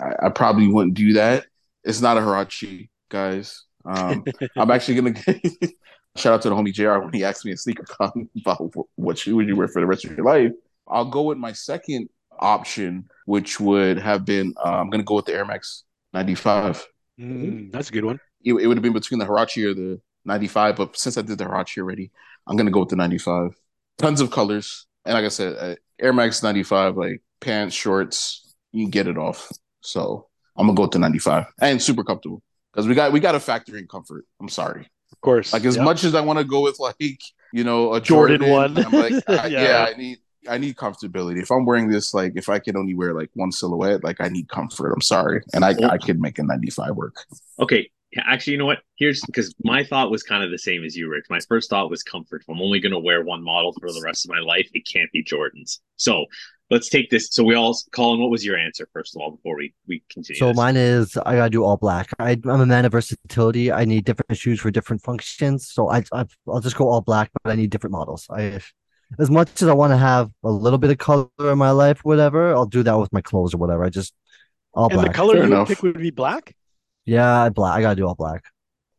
I, I probably wouldn't do that. It's not a Huarache, guys. Um, I'm actually gonna shout out to the homie Jr. when he asked me a sneaker con about what shoe would you wear for the rest of your life. I'll go with my second option, which would have been uh, I'm gonna go with the Air Max 95. Mm, that's a good one. It, it would have been between the Huarache or the 95, but since I did the Huarache already, I'm gonna go with the 95. Tons of colors, and like I said, uh, Air Max 95, like pants, shorts, you can get it off. So I'm gonna go to 95 and super comfortable because we got we got to factor in comfort. I'm sorry. Of course. Like as Yep. much as I want to go with like you know a Jordan Jordan, one. I'm like I, Yeah. yeah. I need I need comfortability. If I'm wearing this, like if I can only wear like one silhouette, like I need comfort. I'm sorry, and I I could make a 95 work. Okay. Yeah, Actually, you know what? Here's because my thought was kind of the same as you, Rick. My first thought was comfort. If I'm only going to wear one model for the rest of my life, it can't be Jordans. So let's take this. So we all, Colin, what was your answer first of all before we we continue? So this? mine is I gotta do all black. I, I'm a man of versatility. I need different shoes for different functions. So I, I I'll just go all black, but I need different models. I as much as I want to have a little bit of color in my life, whatever, I'll do that with my clothes or whatever. I just all and the black. color Fair you would pick would be black. Yeah, I black. I gotta do all black.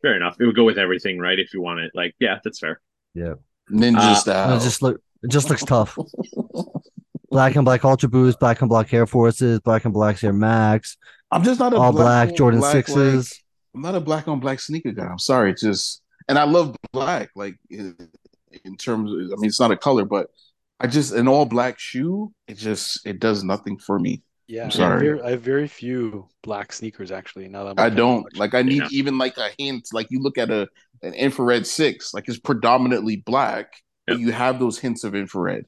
Fair enough. It would go with everything, right? If you want it, like, yeah, that's fair. Yeah, ninja Uh, And style. it just look it just looks tough. Black and black Ultra Boost, black and black Air Forces, black and black Air Max, I'm just not a all black on Jordan black, sixes. like- I'm not a black on black sneaker guy. I'm sorry. It's just, and I love black. Like in, in terms, of, I mean, it's not a color, but I just an all black shoe. It just it does nothing for me. Yeah, I'm I have sorry. very- I have very few black sneakers actually. Now that I'm I don't them, like. I need Yeah. even like a hint. Like you look at a an infrared six, like it's predominantly black, but you have those hints of infrared.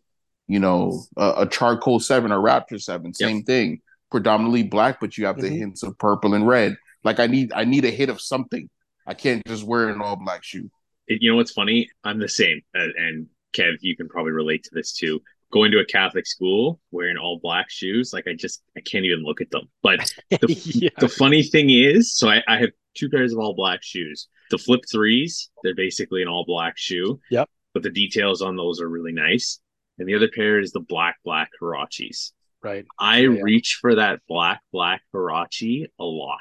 You know, a, a charcoal seven or Raptor seven, same thing. Predominantly black, but you have the Mhm. hints of purple and red. Like I need, I need a hit of something. I can't just wear an all black shoe. You know what's funny? I'm the same, and, and Kev, you can probably relate to this too. Going to a Catholic school wearing all black shoes, like I just I can't even look at them. But the, yeah. the funny thing is, so I, I have two pairs of all black shoes. The flip threes, they're basically an all black shoe. Yep. But the details on those are really nice. And the other pair is the black black Huaraches. right. I Yeah, reach for that black black Huarache a lot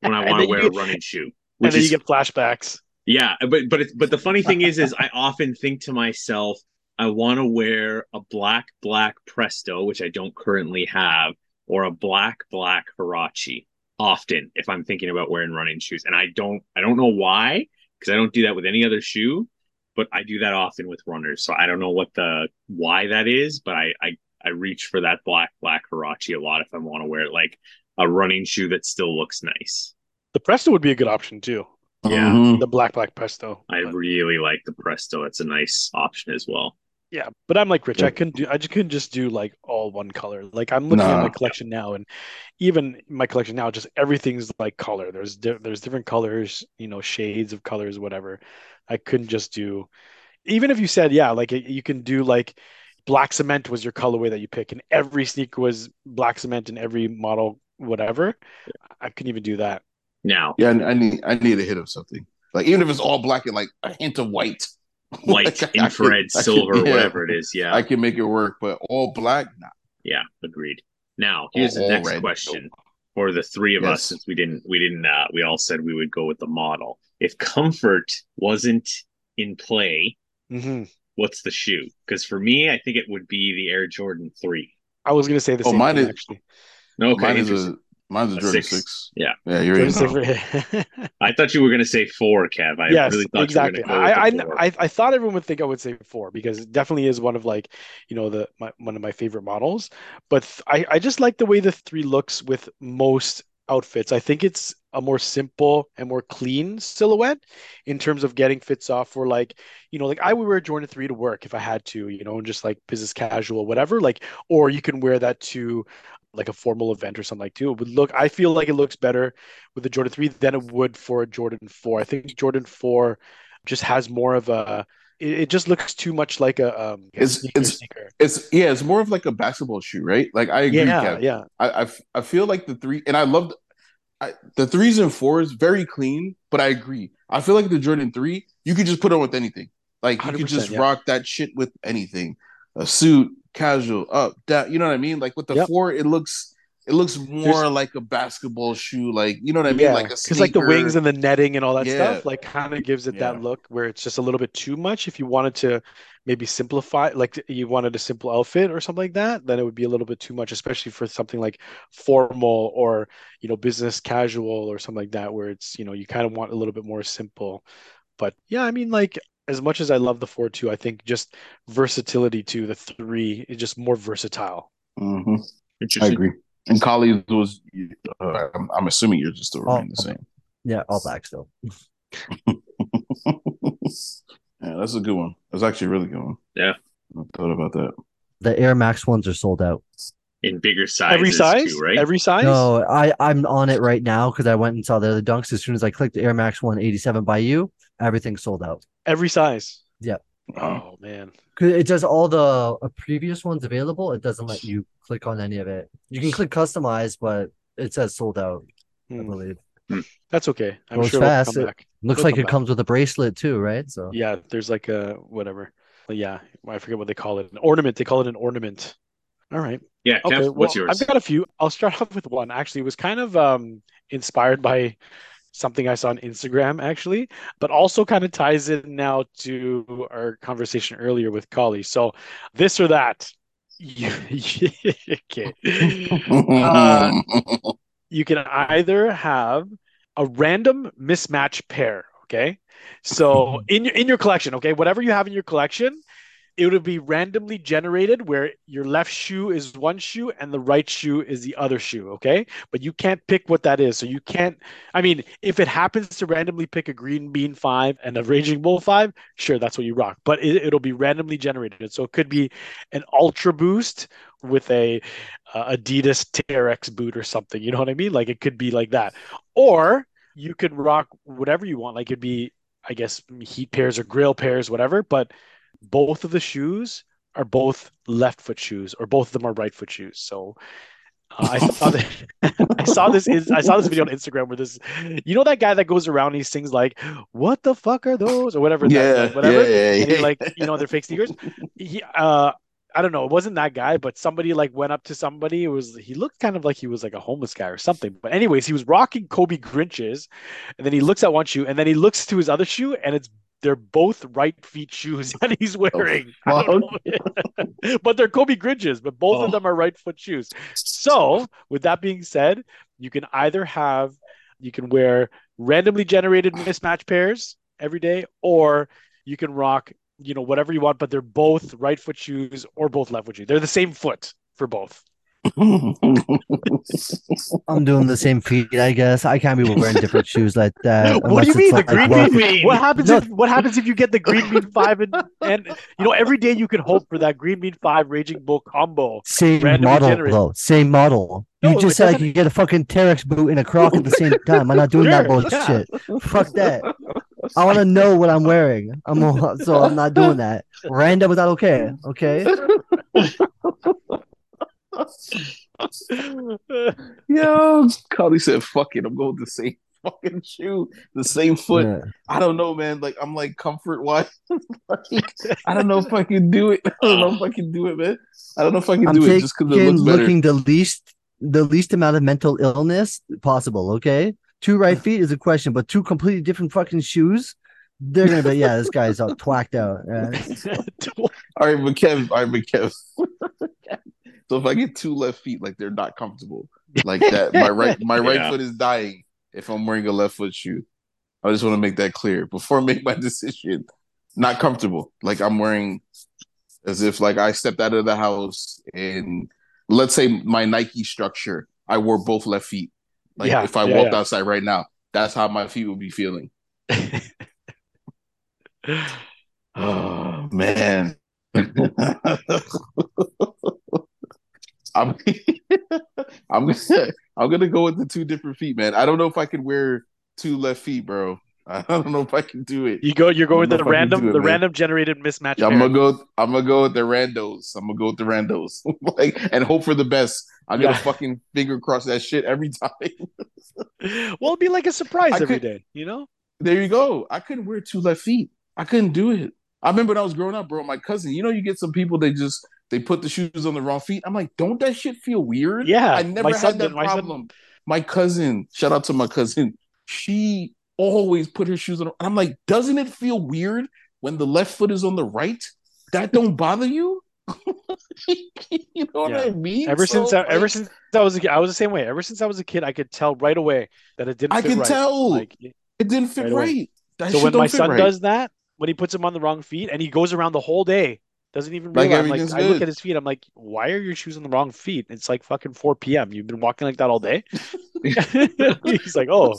when I want to wear a running shoe. And then is you get flashbacks. yeah, but but it's, but the funny thing is, is I often think to myself, I want to wear a black black Presto, which I don't currently have, or a black black Huarache. Often, if I'm thinking about wearing running shoes, and I don't, I don't know why, because I don't do that with any other shoe, but I do that often with runners. So I don't know what the why that is, but I I, I reach for that black black Huarache a lot if I want to wear it, like a running shoe that still looks nice. The Presto would be a good option too. Yeah. Mhm. The black black Presto. I But- really like the Presto. It's a nice option as well. Yeah, but I'm like Rich. Yeah. I couldn't do. I just couldn't just do like all one color. Like I'm looking at my collection now, and even my collection now, just everything's like color. There's di- there's different colors, you know, shades of colors, whatever. I couldn't just do. Even if you said, yeah, like you can do like black cement was your colorway that you pick, and every sneaker was black cement in every model, whatever. I couldn't even do that. Now, Yeah, I, I need I need a hit of something. Like even if it's all black and like a hint of white. white, Like, I- I infrared, can- I can- silver, yeah, whatever it is. Yeah, I can make it work, but all black, nah. yeah, agreed. Now, here's the next red, question for the three of us, Yes. since we didn't, we didn't, uh, we all said we would go with the model. If comfort wasn't in play, hmm what's the shoe? Because for me, I think it would be the Air Jordan Three. I was gonna say the Oh, same mine thing is- actually. Okay, mine is a mine's a A Jordan six. six. Yeah. Yeah, you're in. Jordan I thought you were going to say four, Kev. I yes, really thought exactly. you were go I, with the four. I I I thought everyone would think I would say four because it definitely is one of like you know the my, one of my favorite models. But th- I I just like the way the three looks with most outfits. I think it's a more simple and more clean silhouette in terms of getting fits off for like you know like I would wear a Jordan three to work if I had to you know and just like business casual whatever like or you can wear that to like a formal event or something like too. It would look I feel like it looks better with the Jordan 3 than it would for a Jordan 4. I think Jordan 4 just has more of a it, it just looks too much like a um It's- sneaker it's- sneaker. It's yeah, it's more of like a basketball shoe, right? Like I agree, Yeah, Kev. yeah. I, I I feel like the three, and I love I, the threes and fours, very clean. But I agree. I feel like the Jordan three, you could just put on with anything. Like you could just yeah. rock that shit with anything, a suit, casual, up, down. You know what I mean? Like with the Yep. four, it looks it looks more There's- like a basketball shoe. Like you know what I mean? Yeah, Like a because like the wings and the netting and all that Yeah. stuff, like kind of gives it that look where it's just a little bit too much. If you wanted to maybe simplify, like you wanted a simple outfit or something like that, then it would be a little bit too much, especially for something like formal or you know business casual or something like that, where it's you know you kind of want a little bit more simple. But yeah, I mean, like as much as I love the four two, I think just versatility to the three is just more versatile. Mhm. I agree. And Collie's was. Uh, I'm, I'm assuming yours is still remain the same. Yeah, all black still. yeah, that's a good one. That's actually a really good one. Yeah. I thought about that. The Air Max ones are sold out. In bigger sizes, Every size, too, right? every size. No, I I'm on it right now because I went and saw the other dunks. As soon as I clicked the Air Max 187 by you, everything sold out. every size. Uh, Oh man. it does all the uh, previous ones available. It doesn't let you click on any of it. You can click customize, but it says sold out. I Hmm. believe. That's okay. I'm Goes sure it'll fast. come It- Looks It'll like come it back. comes with a bracelet too, right? So Yeah, there's like a whatever. But yeah, I forget what they call it. An ornament. They call it an ornament. All right. Yeah, Kev, Okay. what's well, yours? I've got a few. I'll start off with one. Actually, it was kind of um inspired by something I saw on Instagram, actually, but also kind of ties in now to our conversation earlier with Collie. So, this or that. okay. Uh, you can either have a random mismatch pair okay so in your in your collection okay whatever you have in your collection it would be randomly generated where your left shoe is one shoe and the right shoe is the other shoe okay but you can't pick what that is so you can't i mean if it happens to randomly pick a green bean 5 and a raging bull 5 sure that's what you rock but it, it'll be randomly generated so it could be an ultra boost with a uh, Adidas Terrex boot or something. You know what I mean? Like it could be like that. Or you could rock whatever you want. Like it'd be, I guess, heat pairs or grill pairs, whatever. But both of the shoes are both left foot shoes, or both of them are right foot shoes. So uh, I saw that. I saw this. I saw this video on Instagram where this, you know, that guy that goes around and he sings like, "What the fuck are those?" or whatever. yeah, like, whatever. yeah, yeah, And yeah. like, you know, they're fake sneakers. He, uh, I don't know. It wasn't that guy, but somebody like went up to somebody. It was he looked kind of like he was like a homeless guy or something. But anyways, he was rocking Kobe Grinches, and then he looks at one shoe, and then he looks to his other shoe, and it's they're both right feet shoes that he's oh, wearing. I but they're Kobe Grinches, but both Oh. of them are right foot shoes. So, with that being said, you can either have you can wear randomly generated mismatch pairs every day, or you can rock you know whatever you want, but they're both right foot shoes or both left foot shoes. They're the same foot for both. I'm doing the same feet, I guess. I can't be wearing different shoes like that. what do you mean? The like green work- bean. What happens No. if what happens if you get the green bean five and and you know every day you can hope for that green bean five raging bull combo. Same model generated. though. Same model. No, you it just said I doesn't- could get a fucking Terrex boot and a croc at the same time. I'm not doing that Sure, bullshit. Fuck that. I want to know what I'm wearing. I'm a- so I'm not doing that. Random is not okay. Okay. Yo, Collie said, "Fuck it, I'm going to same fucking shoe, the same foot. Yeah. I don't know, man. Like I'm like comfort wise. like, I don't know if I can do it. I don't know if I can do it, man. I don't know if I can I'm do it just because it looks better. looking the least the least amount of mental illness possible. Okay, two right feet is a question, but two completely different fucking shoes. They're gonna be yeah, this guy's all twacked out. All right, but Kev, all right, but Kev. So if I get two left feet, like they're not comfortable, like that, my right my right Yeah. foot is dying if I'm wearing a left foot shoe. I just want to make that clear before I make my decision. Not comfortable, like I'm wearing, as if like I stepped out of the house and let's say my Nike structure, I wore both left feet. Like Yeah, if I yeah, walked yeah. outside right now, that's how my feet would be feeling. Oh man. I'm I'm gonna I'm gonna go with the two different feet, man. I don't know if I can wear two left feet, bro. I don't know if I can do it. You go. You're going with the don't know if I can random, it, the man. random generated mismatch. I'm gonna go. I'm gonna go with the randos. I'm gonna go with the randos, like, and hope for the best. I'm gonna fucking finger cross that shit every time. well, it'd be like a surprise I every could- day. You know. there you go. I couldn't wear two left feet. I couldn't do it. I remember when I was growing up, bro. My cousin, you know, you get some people they just they put the shoes on the wrong feet. I'm like, don't that shit feel weird? Yeah, I never my son had that my son- problem. My cousin, shout out to my cousin. She always put her shoes on. I'm like, doesn't it feel weird when the left foot is on the right? That don't bother you? you know what I mean? Ever So, since I, ever since I was a kid, I was the same way. Ever since I was a kid, I could tell right away that it didn't. I can right. tell. Like, it didn't fit right right. So when my son right. does that, when he puts them on the wrong feet, and he goes around the whole day, doesn't even Like realize. Like, everything's I look at his feet, I'm like, why are your shoes on the wrong feet? It's like fucking 4 p.m. You've been walking like that all day. He's like, oh,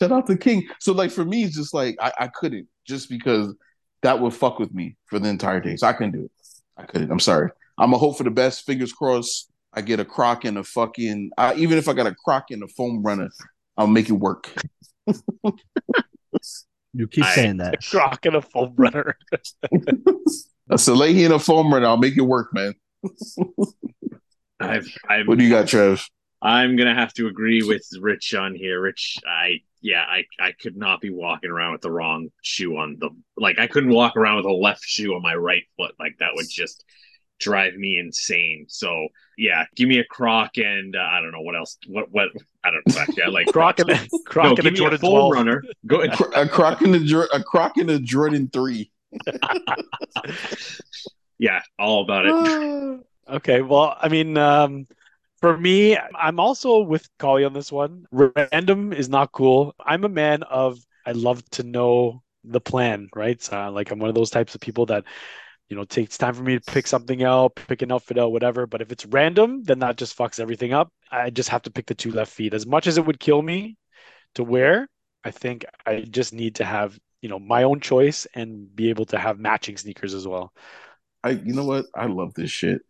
Shout out to King. So like for me, it's just like I, I couldn't just because that would fuck with me for the entire day. So I couldn't do it. I couldn't. I'm sorry. I'm a hope for the best. Fingers crossed. I get a croc and a fucking. I, even if I got a croc and a foam runner, I'll make it work. You keep I- saying that. croc and a foam runner. a Salehe and a foam runner. I'll make it work, man. I've, I've, What do you got, Trev? I'm gonna have to agree with Rich on here. Rich, I yeah, I I could not be walking around with the wrong shoe on the like I couldn't walk around with a left shoe on my right foot. Like that would just drive me insane. So yeah, give me a croc and uh, I don't know what else. What what I don't know. Actually, I like Croc and Crocs. a, croc no, and a give me a Jordan full 12. runner. Go A, cro- a croc and a Jor- a croc and a Jordan three. yeah, all about it. Okay, well, I mean, um, for me, I'm also with Collie on this one. Random is not cool. I'm a man of I love to know the plan, right? So, like I'm one of those types of people that, you know, takes time for me to pick something out, pick an outfit out, whatever. But if it's random, then that just fucks everything up. I just have to pick the two left feet. As much as it would kill me to wear, I think I just need to have, you know, my own choice and be able to have matching sneakers as well. I you know what? I love this shit.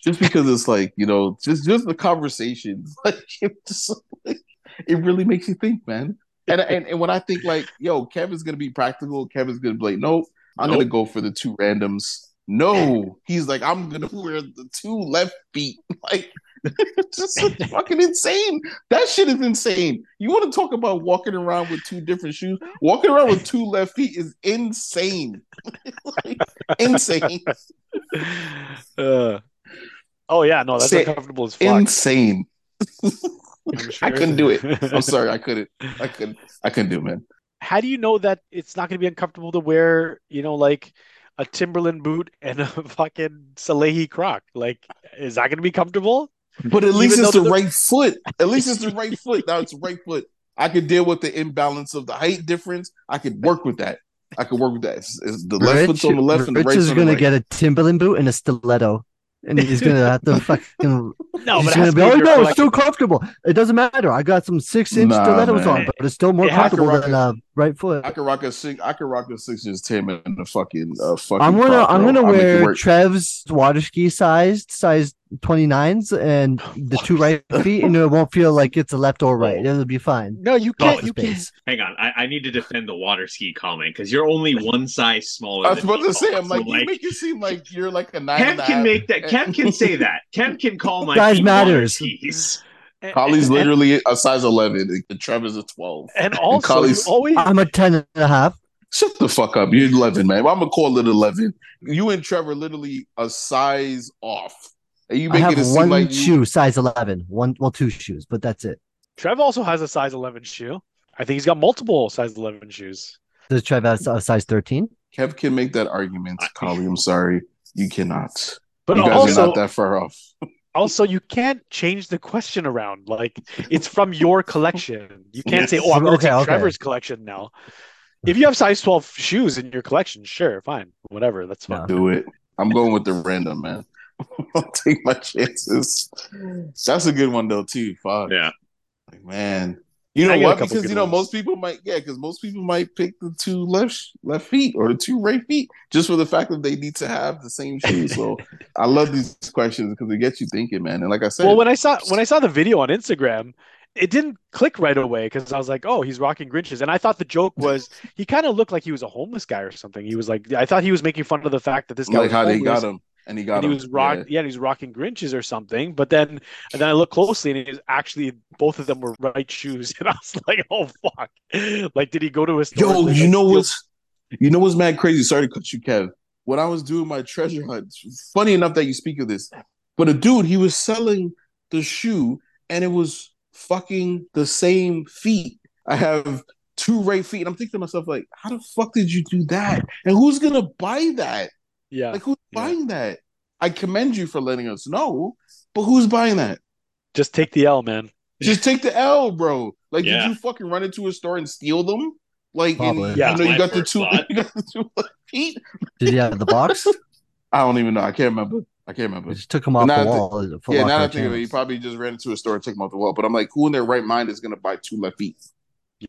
Just because it's like, you know, just just the conversations. Like it just it really makes you think, man. And, and and when I think like, yo, Kevin's gonna be practical, Kevin's gonna be like, nope, I'm gonna go for the two randoms. No, he's like, I'm gonna wear the two left feet. Like just fucking insane. That shit is insane. You want to talk about walking around with two different shoes? Walking around with two left feet is insane. Like, insane. Uh, oh yeah, no, that's Say- uncomfortable as fuck. insane. I'm I couldn't do it. I'm sorry, I couldn't. I couldn't. I couldn't do it, man. How do you know that it's not going to be uncomfortable to wear, you know, like a Timberland boot and a fucking Salehe croc? Like, is that going to be comfortable? But at least Even it's the the- right foot. At least it's the right foot. Now it's the right foot. I could deal with the imbalance of the height difference. I could work with that. I could work with that. It's, it's the left foot's on the left and the Rich right's is on the gonna get a Timberland boot and a stiletto, and he's gonna have to fucking. No, he's but it gonna be, be oh your no, it's collection. still comfortable. It doesn't matter. I got some six inch Nah, stilettos man. on, but it's still more It comfortable rock than it. uh, right foot. I could rock a six. I could rock a six inch Tim and a fucking uh, fucking. I'm gonna crop, I'm gonna I'll make it wear work. Trev's water ski sized size 29s and the two right feet, and it won't feel like it's a left or right. It'll be fine. No, you can't. You can't. Hang on, I, I need to defend the water ski comment because you're only one size smaller. I was than about to me, say, I'm so, like, you make it seem like you're like a nine. Kev can make that. Kev can say that. Kev can call my Size matters. skis. And- Colley's and- literally a size 11, and Trevor's a 12. And also, you Colley's- always I'm a 10 and a half. Shut the fuck up. You're 11, man. I'm going to call it 11. You and Trevor literally a size off. And you I have it one like you, shoe, size 11. One, well, two shoes, but that's it. Trev also has a size 11 shoe. I think he's got multiple size 11 shoes. Does Trev have a size 13? Kev can make that argument, Colley. I'm sorry. You cannot. But you guys are not that far off. also, you can't change the question around. Like it's from your collection. You can't say, "Oh, I'm going to Okay, take okay. Trevor's collection now." If you have size 12 shoes in your collection, sure, fine, whatever, that's fine. Do it. I'm going with the random, man. I'll take my chances. That's a good one, though, too. Fuck. Yeah. Like, man. You know I got a what? Because you know ones. most people might, yeah, because most people might pick the two left left feet or the two right feet just for the fact that they need to have the same shoes. So I love these questions because they get you thinking, man. And like I said, Well, when I saw when I saw the video on Instagram, it didn't click right away because I was like, "Oh, he's rocking Grinches," and I thought the joke was he kind of looked like he was a homeless guy or something. He was like, I thought he was making fun of the fact that this guy like was how they homeless got him and he got and he was rock, Yeah. yeah. and he was rocking Grinches or something. But then, and then I looked closely, and it was actually both of them were right shoes, and I was like, "Oh fuck!" Like, did he go to a store? Yo, and, you know what's you know what's mad crazy? Sorry to cut you, Kev. When I was doing my treasure hunt, funny enough that you speak of this, but a dude he was selling the shoe and it was fucking the same feet. I have two right feet, and I'm thinking to myself like, how the fuck did you do that? And who's gonna buy that? Yeah, Like who's Yeah. buying that? I commend you for letting us know, but who's buying that? just take the L, man. Just take the L, bro. Like, Yeah. did you fucking run into a store and steal them? Like, and, Yeah. you know, you got the two, you got the two feet. Did you have the box? I don't even know. I can't remember. I can't remember. I just took him off Now the wall. Foot Yeah, now that I think of it, he probably just ran into a store and took them off the wall. But I'm like, who in their right mind is gonna buy two left feet?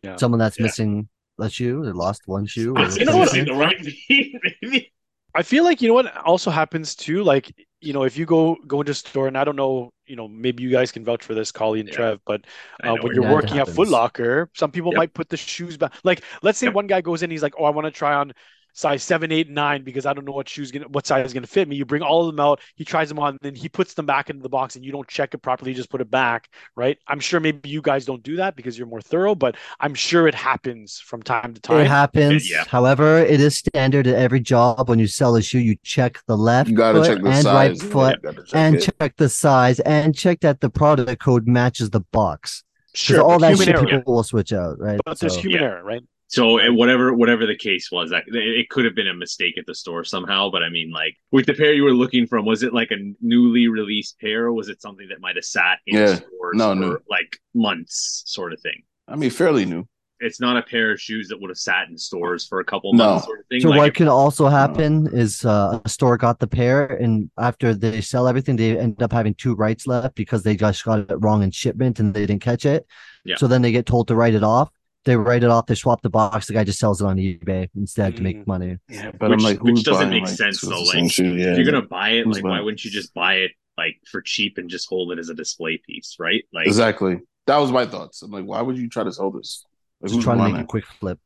Yeah, Someone that's Yeah. missing a shoe, they lost one shoe. I or think know what? the right feet, maybe. I feel like you know what also happens too. Like you know, if you go go into a store, and I don't know, you know, maybe you guys can vouch for this, Collie and Yeah. Trev, but uh, when you're Yeah, it working at happens. Foot Locker, some people Yep. might put the shoes back. Like, let's say Yep. one guy goes in, he's like, "Oh, I want to try on size seven, eight, nine because I don't know what shoes gonna, what size is gonna fit me." You bring all of them out, he tries them on, then he puts them back into the box, and you don't check it properly, you just put it back, right? I'm sure maybe you guys don't do that because you're more thorough, but I'm sure it happens from time to time. It happens. Yeah. However, it is standard at every job when you sell a shoe, you check the left You gotta foot check the and size. right foot you check and it. check the size and check that the product code matches the box. Sure, all that human shit error. people will switch out, right? But there's human Yeah. error, right? So whatever whatever the case was, that it it could have been a mistake at the store somehow. But I mean, like with the pair you were looking from, was it like a newly released pair, or was it something that might have sat in Yeah. stores No, for no. like months, sort of thing? I mean, fairly new. It's not a pair of shoes that would have sat in stores for a couple No. months, sort of thing. So like what if- can also happen is uh, a store got the pair, and after they sell everything, they end up having two rights left because they just got it wrong in shipment and they didn't catch it. Yeah. So then they get told to write it off. They write it off. They swap the box. The guy just sells it on eBay instead to Mm. make money. Yeah, but Which- I'm like, which doesn't make like, sense, two though, like, shoe? Yeah. if you're gonna buy it, Who's like why wouldn't you just buy it like for cheap and just hold it as a display piece, right? Like exactly. That was my thoughts. I'm like, why would you try to sell this? Like, Just who's trying to buying make a quick flip.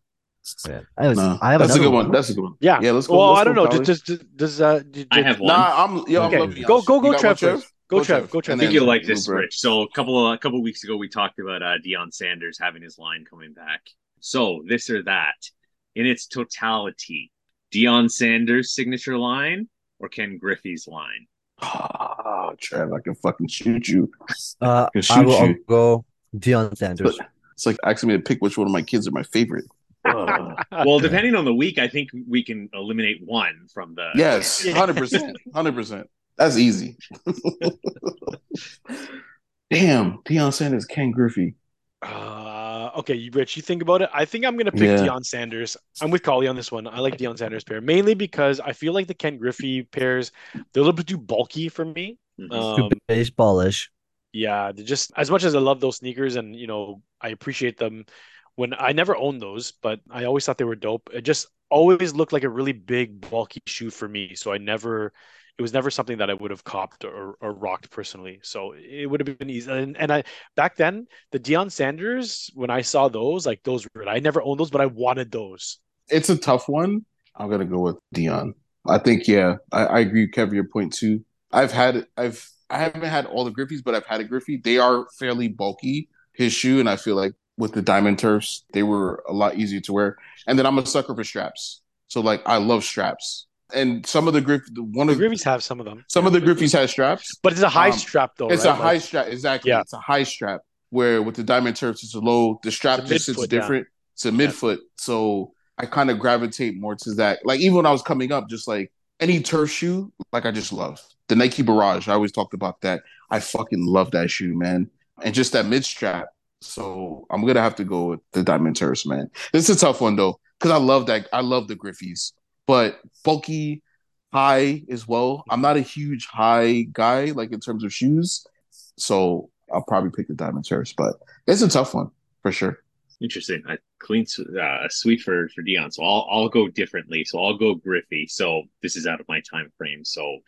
Yeah. I, was, No. I have That's a good one. That's a good one. Yeah. Yeah, let's go. Well, let's I don't go, know. Does, does, does uh, did- I have one. Nah, I'm yeah. I'm Okay. Go- go- go, You got one, Trev. Go, Trev. Go, Trev. I think you'll like this, Rupert. Rich. So a couple of a couple of weeks ago, we talked about uh, Deion Sanders having his line coming back. So this or that, in its totality, Deion Sanders' signature line or Ken Griffey's line? Oh, Trev, I can fucking shoot you. Uh, I shoot will I'll you. go Deion Sanders. But it's like asking me to pick which one of my kids are my favorite. Uh, Well, depending on the week, I think we can eliminate one from the. yes, hundred percent, hundred percent. That's easy. Damn, Deion Sanders, Ken Griffey. Uh, okay, you Rich, you think about it. I think I'm gonna pick Yeah. Deion Sanders. I'm with Collie on this one. I like Deion Sanders pair mainly because I feel like the Ken Griffey pairs they're a little bit too bulky for me. Mhm. Um, Too baseballish. yeah, just as much as I love those sneakers and you know I appreciate them. When I never owned those, but I always thought they were dope. It just always looked like a really big bulky shoe for me, so I never. It was never something that I would have copped or, or rocked personally. So it would have been easy. And, and I back then the Deion Sanders when I saw those like those were I never owned those, but I wanted those. It's a tough one. I'm gonna go with Deion. I think yeah, I, I agree Kevin your point too. I've had I've I haven't had all the Griffeys, but I've had a Griffey. They are fairly bulky, his shoe, and I feel like with the diamond turfs, they were a lot easier to wear. And then I'm a sucker for straps. So like I love straps. And some of the Griff one The of Griffeys have some of them, some of the Griffeys have straps. but it's a high Um, strap though. It's right? a high strap, exactly. Yeah. It's a high strap. Where with the diamond turfs, it's a low. The strap just sits midfoot, yeah. different. It's a midfoot. So I kind of gravitate more to that. Like even when I was coming up, just like any turf shoe, like I just love the Nike Barrage. I always talked about that. I fucking love that shoe, man. And just that mid strap. So I'm gonna have to go with the diamond turfs, man. This is a tough one though, because I love that. I love the Griffeys, but bulky, high as well. I'm not a huge high guy, like in terms of shoes. So I'll probably pick the diamond turfs, but it's a tough one for sure. Interesting. I clean uh, sweet for for Deion. So I'll I'll go differently. So I'll go Griffey. So this is out of my time frame. So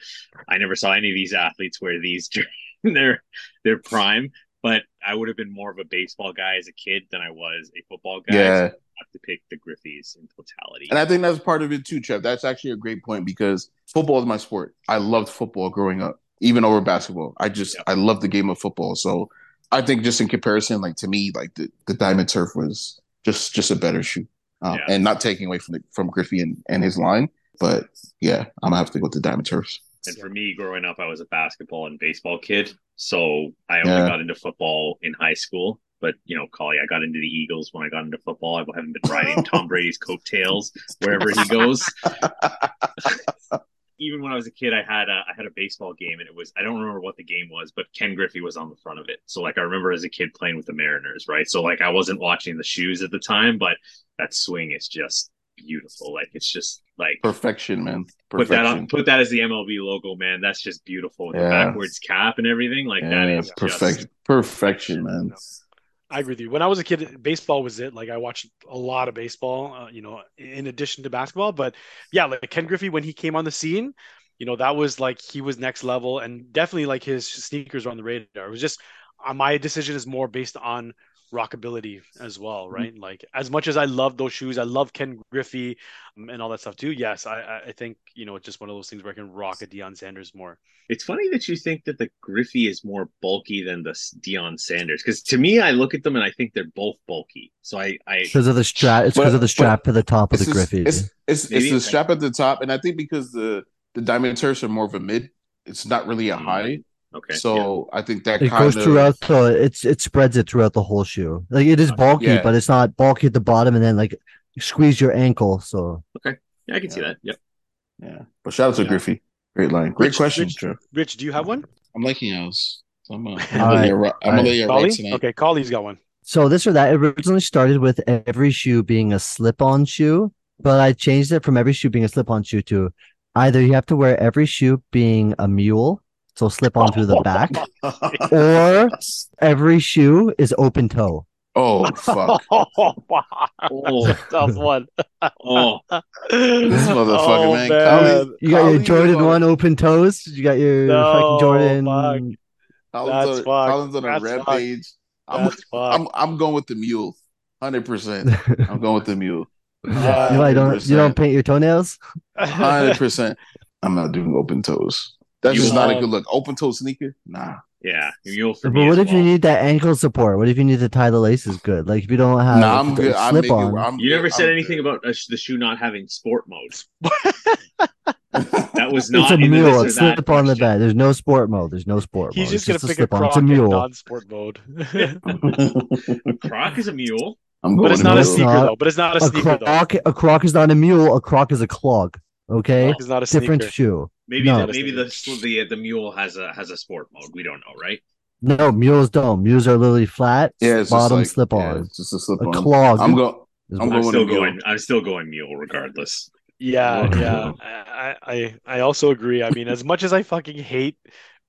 I never saw any of these athletes wear these during their their prime. But I would have been more of a baseball guy as a kid than I was a football guy. Yeah. I have to pick the Griffeys in totality. And I think that's part of it too, Trev. That's actually a great point because football is my sport. I loved football growing up, even over basketball. I just Yep. I love the game of football. So I think just in comparison, like to me, like the, the diamond turf was just just a better shoe. Um, Yeah. and not taking away from the, from Griffey and, and his line. But yeah, I'm gonna have to go to the diamond turfs. And for me, growing up, I was a basketball and baseball kid. So I only Yeah. got into football in high school. But, you know, Collie, I got into the Eagles when I got into football. I haven't been riding Tom Brady's coattails wherever he goes. Even when I was a kid, I had a, I had a baseball game and it was, I don't remember what the game was, but Ken Griffey was on the front of it. So, like, I remember as a kid playing with the Mariners, right? So, like, I wasn't watching the shoes at the time, but that swing is just beautiful. Like, it's just like, Perfection, man. put that on put that as the MLB logo, man. That's just beautiful with the backwards cap and everything. Like that Yeah, is perfect, just perfection, man. I agree with you. When I was a kid, baseball was it. Like I watched a lot of baseball, uh, you know, in addition to basketball. But yeah, like Ken Griffey when he came on the scene, you know, that was like he was next level, and definitely like his sneakers were on the radar. It was just uh, my decision is more based on rockability as well, right? Like as much as I love those shoes, I love Ken Griffey um, and all that stuff too. Yes, I I- I think you know it's just one of those things where I can rock a Deion Sanders more. It's funny that you think that the Griffey is more bulky than the Deion Sanders because to me, I look at them and I think they're both bulky. So I, I Because of the strap. It's because of the strap to the top of the Griffey. it's, it's, it's Maybe the like- strap at the top, and I think because the the diamond turfs are more of a mid, it's not really a Mm, high. Okay. yeah. So I think that it kind goes of throughout the it's it spreads it throughout the whole shoe. Like it is bulky, Yeah. but it's not bulky at the bottom and then like squeeze your ankle. So okay, yeah, I can see that. Yep. Yeah. But shout out to Yeah. Griffey. Great line. Great Rich- question, Rich- Rich, do you have one? I'm liking yours. So I'm gonna, All right. I'm gonna All right. lay it right Collie? tonight. Okay, Collie's got one. so this or that it originally started with every shoe being a slip-on shoe, but I changed it from every shoe being a slip-on shoe to either you have to wear every shoe being a mule, so slip on through the back, or every shoe is open toe. oh fuck. Oh, wow. Oh, Tough one. oh, This motherfucker, Oh, man. man. Collie- You got your Jordan was one open toes. You got your No, fucking Jordan. fuck. Colin's That's on, fucked. Colin's on a That's rampage. I'm, I'm I'm going with the mule. Hundred percent. I'm going with the mule. You, know, you don't you don't paint your toenails. Hundred percent. I'm not doing open toes. That's You just not a good look. Open toe sneaker? Nah. yeah. But what as if you need that ankle support? What if you need to tie the laces good? Like if you don't have nah, I'm good. I'm slip making, on. I'm You good. never said I'm anything good. about uh, the shoe not having sport mode. That was not. It's a mule. It's that slip on the bed. There's no sport mode. There's no sport He's mode. just It's gonna pick a slip-on. croc It's a mule. non-sport mode. Croc is a mule. I'm but it's not a sneaker not. though. But it's not a A sneaker though. a croc is not a mule. A croc is a clog. Okay, Croc is not a different sneaker. shoe. Maybe No. the, maybe the the the mule has a has a sport mode. We don't know, right? No, mules don't. Mules are literally flat. Yeah, it's bottom like- slip on. it's just a slip a on. clog. I'm going. I'm what- I'm still with mule. going. I'm still going mule regardless. Yeah, yeah. I, I I also agree. I mean, as much as I fucking hate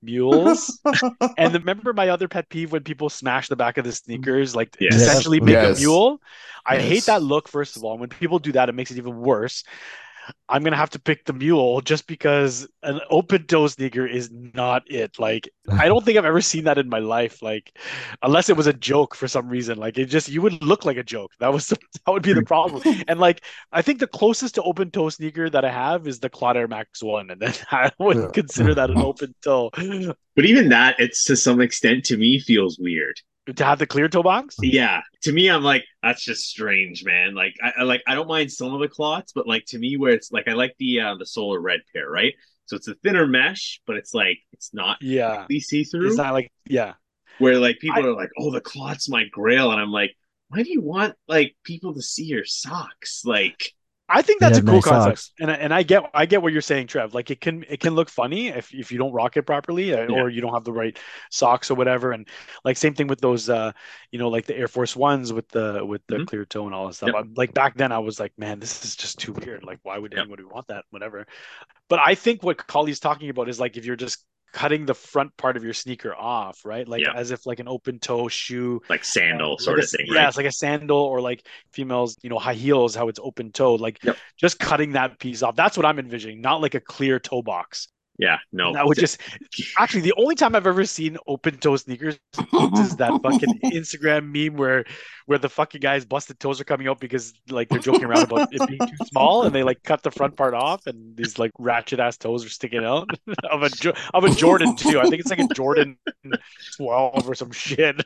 mules, and remember my other pet peeve when people smash the back of the sneakers, like Yes. essentially make Yes. a mule. I hate that look. First of all, when people do that, it makes it even worse. I'm gonna have to pick the mule just because an open toe sneaker is not it. Like I don't think I've ever seen that in my life. Like unless it was a joke for some reason. Like it just you would look like a joke. That was the, that would be the problem. And like I think the closest to open toe sneaker that I have is the CLOT Air Max One, and then I would Yeah. consider that an open toe. But even that, it's to some extent to me feels weird. To have the clear toe box? Yeah, to me, I'm like that's just strange, man. Like I, I like I don't mind some of the clots, but like to me, where it's like I like the uh, the solar red pair, right? So it's a thinner mesh, but it's like it's not Yeah. see through. It's not like yeah. where like people I- are like, "Oh, the clot's my grail," and I'm like, "Why do you want like people to see your socks?" Like, I think that's a cool nice concept, socks. and I- and I get I get what you're saying, Trev. Like it can it can look funny if if you don't rock it properly uh, Yeah. or you don't have the right socks or whatever. And like same thing with those, uh, you know, like the Air Force Ones with the with the Mhm. clear toe and all that stuff. Yep. Like back then, I was like, man, this is just too weird. Like, why would Yep. anybody want that? Whatever. But I think what Colley's talking about is like if you're just cutting the front part of your sneaker off, right? Like Yeah. as if like an open toe shoe like sandal like sort a- of thing, Yeah, right? it's like a sandal or like females, you know, high heels, how it's open toed. Like Yep. just cutting that piece off. That's what I'm envisioning, not like a clear toe box. Yeah, no, that would just actually the only time I've ever seen open toe sneakers is that fucking Instagram meme where where the fucking guys busted toes are coming out because like they're joking around about it being too small and they like cut the front part off and these like ratchet ass toes are sticking out of a of a Jordan too. I think it's like a Jordan 12 or some shit.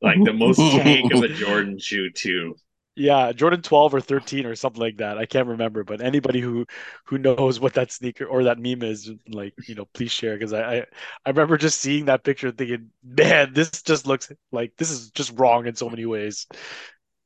like the most cake of a Jordan shoe too. Yeah, Jordan 12 or 13 or something like that. I can't remember, but anybody who who knows what that sneaker or that meme is, like, you know, please share because I, I I remember just seeing that picture and thinking, man, this just looks like this is just wrong in so many ways.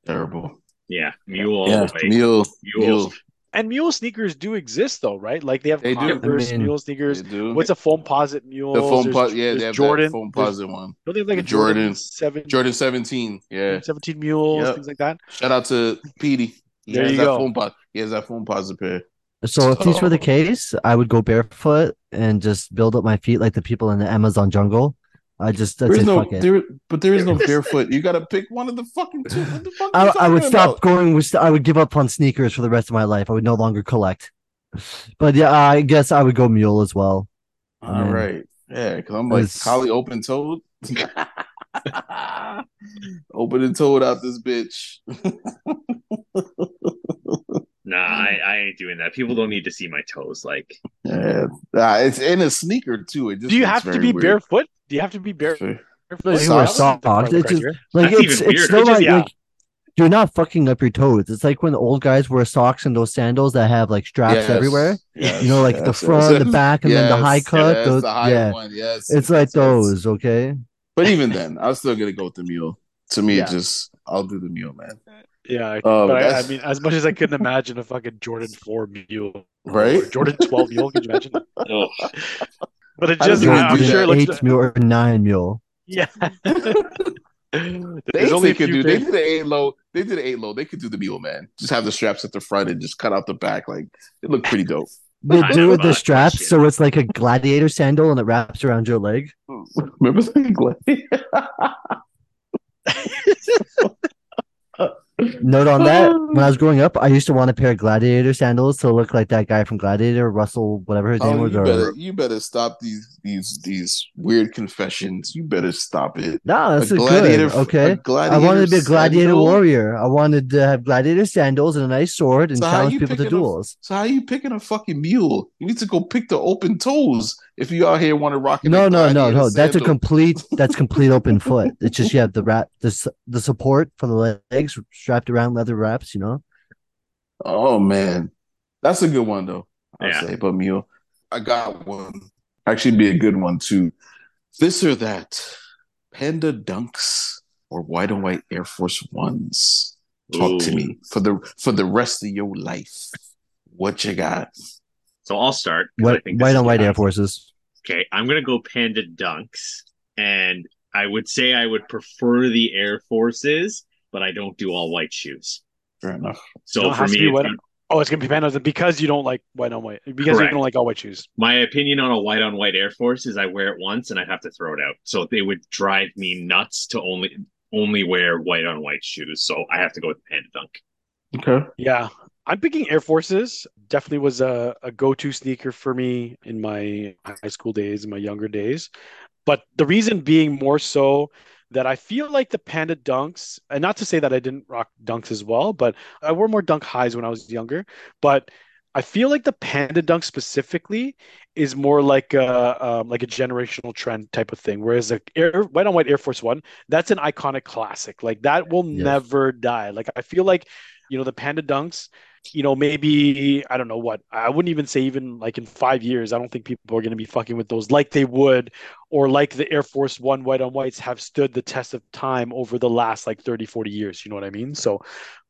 Terrible. Yeah, mule Yeah, mule, Mule. mule. And mule sneakers do exist though, right? Like they have They do. Converse I mean, mule sneakers. They do. What's a Foamposite mule? the foam There's- po- Yeah, they have Jordan. that foam There's- posit one. Don't they have like a Jordan, Jordan- 7, Jordan 17. Yeah. 17 mules, Yep. things like that? Shout out to Petey. He There has you that go. Foam po- he has that Foamposite pair. So if these were the oh. case, I would go barefoot and just build up my feet like the people in the Amazon jungle. I just I'd There no fuck it. there, but there is no barefoot. You gotta pick one of the fucking two. The fuck I, I would stop about? going with I would give up on sneakers for the rest of my life. I would no longer collect. But yeah, I guess I would go mule as well. All Man. right. Yeah, because I'm like It's- collie open toed. open and toed out this bitch. Nah, I, I ain't doing that. People don't need to see my toes. Like, yeah, Nah, it's in a sneaker too. It just Do you have to be weird. barefoot? Do you have to be bare- Sure. barefoot? No, you wear socks. Part of the It's just- criteria. Like That's it's even it's weirder. still It's just- not yeah. like you're not fucking up your toes. It's like when the old guys wear socks and those sandals that have like straps Yes, everywhere. yes, You know, like the front, yes. the back, and then the high cut. yes, those, the high yeah, one. Yes, it's like yes, yes. those. Okay. But even then, I'm still gonna go with the mule. To me, Yeah. it just I'll do the mule, man. Yeah, I- um, but I, I mean, as much as I couldn't imagine a fucking Jordan Four mule, Right? or Jordan Twelve mule, could you imagine? oh, But it just, I, am sure it that. looks. eight mule or nine mule. Yeah. They, There's only they could few do. They did the eight low. They did the eight low. They could do the mule, man. Just have the straps at the front and just cut out the back. Like it looked pretty dope. They I do know with the straps, question. so it's like a gladiator sandal and it wraps around your leg. Remember the Note on that: when I was growing up, I used to want a pair of gladiator sandals to look like that guy from Gladiator, Russell, whatever his oh, name Oh, was. you or- better, you better stop these these these weird confessions. You better stop it. No, that's A a gladiator- good. Okay. a gladiator I wanted to be a gladiator sandal? warrior. I wanted to have gladiator sandals and a nice sword and So challenge people to picking a- duels. So how are you picking a fucking mule? You need to go pick the open toes if you out here want to rock. No, no, no, no. That's a complete. complete. That's complete open foot. It's just you have the wrap, the the support for the legs strapped around leather wraps. You know. Oh man, that's a good one though. I'd Yeah. say, but mule, I got one. Actually, be a good one too. This or that, Panda Dunks or white and white Air Force Ones. Talk to me for the for the rest of your life. What you got? So I'll start. 'cause I White, think white on white Air Forces. Okay, I'm gonna go Panda Dunks, and I would say I would prefer the Air Forces, but I don't do all white shoes. Fair enough. So No, for me, be it's white gonna- Oh, it's gonna be pandas because you don't like white on white. Because you Correct. don't like all white shoes. my opinion on a white on white Air Force is I wear it once and I'd have to throw it out. So they would drive me nuts to only only wear white on white shoes. So I have to go with Panda Dunk. Okay. Yeah. I'm picking Air Forces. Definitely was a, a go-to sneaker for me in my high school days, in my younger days. But the reason being more so that I feel like the Panda Dunks, and not to say that I didn't rock Dunks as well, but I wore more Dunk highs when I was younger. But I feel like the Panda Dunk specifically is more like a um, like a generational trend type of thing. Whereas the Air, white on white Air Force One, that's an iconic classic. Like that will Yes. never die. Like I feel like you know the Panda Dunks. You know, maybe I don't know what I wouldn't even say even like in five years. I don't think people are going to be fucking with those like they would or like the Air Force One white on whites have stood the test of time over the last like 30, 40 years. You know what I mean? So,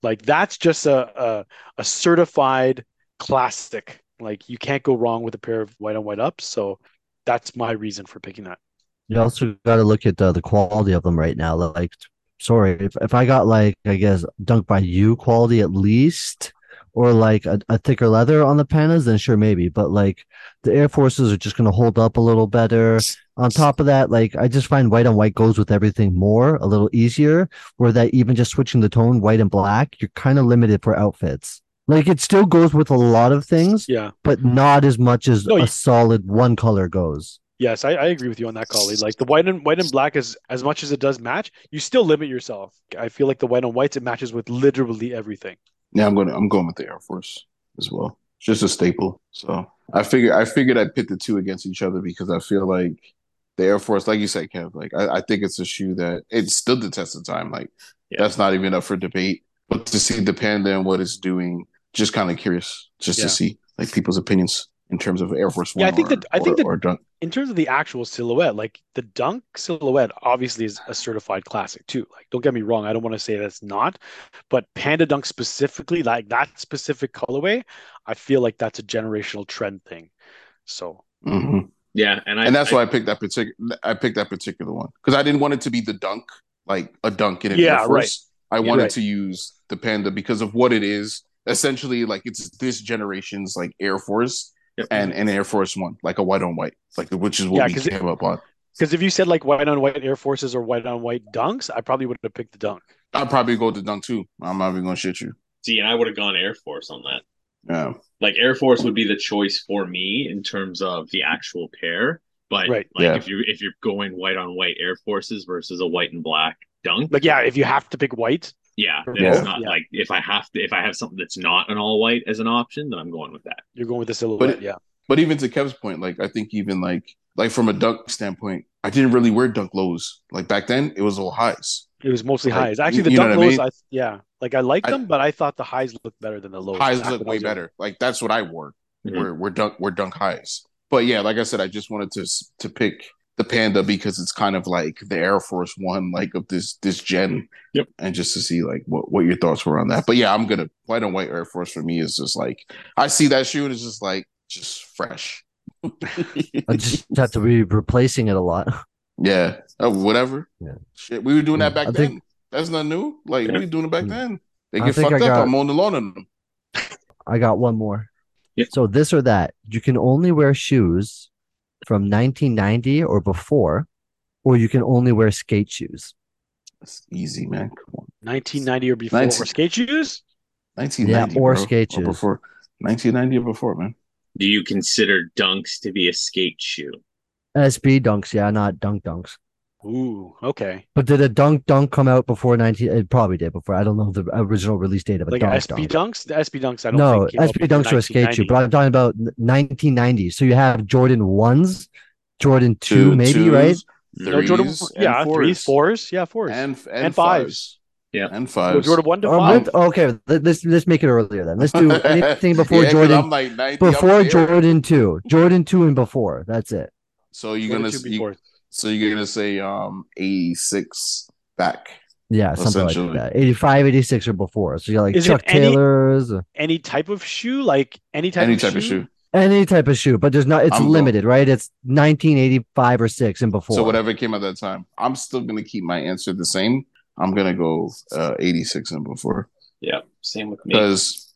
like, that's just a, a, a certified classic. Like, you can't go wrong with a pair of white on white ups. So, that's my reason for picking that. You also got to look at uh, the quality of them right now. Like, sorry, if, if I got like, I guess, Dunk by You quality at least, or like a, a thicker leather on the pandas, then sure, maybe. But like the Air Forces are just going to hold up a little better. On top of that, like I just find white on white goes with everything more, a little easier. Where that even just switching the tone, white and black, you're kind of limited for outfits. Like it still goes with a lot of things, Yeah. but not as much as No, a you- solid one color goes. Yes, I, I agree with you on that, Collie. Like the white and white and black is as much as it does match, you still limit yourself. I feel like the white on whites, it matches with literally everything. Yeah, I'm going. To, I'm going with the Air Force as well. It's just a staple. So I figured. I figured I'd pit the two against each other because I feel like the Air Force, like you said, Kev. Like I, I think it's a shoe that it stood the test of time. Like Yeah. that's not even up for debate. But to see the panda and what it's doing, just kind of curious, just Yeah. to see like people's opinions in terms of Air Force One. Yeah, I think or, that- I think or, that- or dunk. in terms of the actual silhouette, like the Dunk silhouette obviously is a certified classic too. Like, don't get me wrong, I don't want to say that's not, but Panda Dunk specifically, like that specific colorway, I feel like that's a generational trend thing. So hmm Yeah, and I and that's I, why I picked that particular. I picked that particular one because I didn't want it to be the dunk, like a dunk in an Yeah, Air right. I wanted right. to use the Panda because of what it is. Essentially, like it's this generation's like Air Force Yep. and an Air Force One, like a white on white, like the which is what Yeah, we 'cause it- came up on. because if you said like white on white Air Forces or white on white Dunks, I probably would have picked the Dunk. I'd probably go to dunk too. I'm not even gonna shit you. see, and I would have gone Air Force on that. Yeah, Like Air Force would be the choice for me in terms of the actual pair. But Right. like Yeah. if you if you're going white on white Air Forces versus a white and black dunk, Like, yeah, if you have to pick white, yeah, then Yeah. it's not Yeah. like if I have to if I have something that's not an all white as an option, then I'm going with that. you're going with the silhouette. But it- yeah, but even to Kev's point, like I think even like like from a dunk standpoint, I didn't really wear dunk lows. Like back then, it was all highs. it was mostly Like, highs. Actually, the you know Dunk what I lows, mean? I, yeah, like I liked I- them, but I thought the highs looked better than the lows. highs look way was younger. better. Like that's what I wore. Mhm. We're we're dunk we're dunk highs. But yeah, like I said, I just wanted to to pick the Panda because it's kind of like the Air Force One, like of this this gen. Yep. And just to see like what what your thoughts were on that. But yeah, I'm gonna white on white Air Force for me is just like I see that shoe and it's just like just fresh. I just have to be replacing it a lot. yeah, uh, whatever. Yeah. Shit, we were doing that back I then. think- That's not new. Like we were doing it back Mm. then. They get fucked I up. got- I'm on the lawn on them. I got one more. Yeah. So this or that, you can only wear shoes from 1990 or before, or you can only wear skate shoes. It's easy, man. Come on. 1990 or before, 19 or skate shoes. 1990 Yeah, or bro. skate Or shoes. before 1990 or before, man. Do you consider dunks to be a skate shoe? SB dunks, yeah, not dunk dunks. Ooh, okay. But did a dunk dunk come out before 19? It probably did before. I don't know the original release date of a Like dunk SB dunk. dunks. The SB dunks. I don't No, think came out SB dunks are a skate shoe, but I'm talking about 1990. So you have Jordan ones, Jordan two, Two, maybe twos, right? No, Jordan. threes, and Yeah, threes, fours. fours. Yeah, fours. and and, And fives. fives. Yeah. and Go fives. Jordan one to Oh, five. let- okay, let- let's let's make it earlier then. Let's do anything before Yeah, 'cause Jordan. I'm like 90 before. Jordan two, Jordan two and before. That's it. So you're Jordan gonna two you, before. So you're gonna say um 86 back. Yeah, something like that. 85, 86 or before. So you're like Is Chuck any- Taylor's, Any type of shoe, like any type Any of type shoe. of shoe. any type of shoe, but there's not. It's I'm go- limited, right? It's 1985 or six and before. So whatever came at that time. I'm still gonna keep my answer the same. I'm gonna go uh 86 and before. Yeah, same with me. Because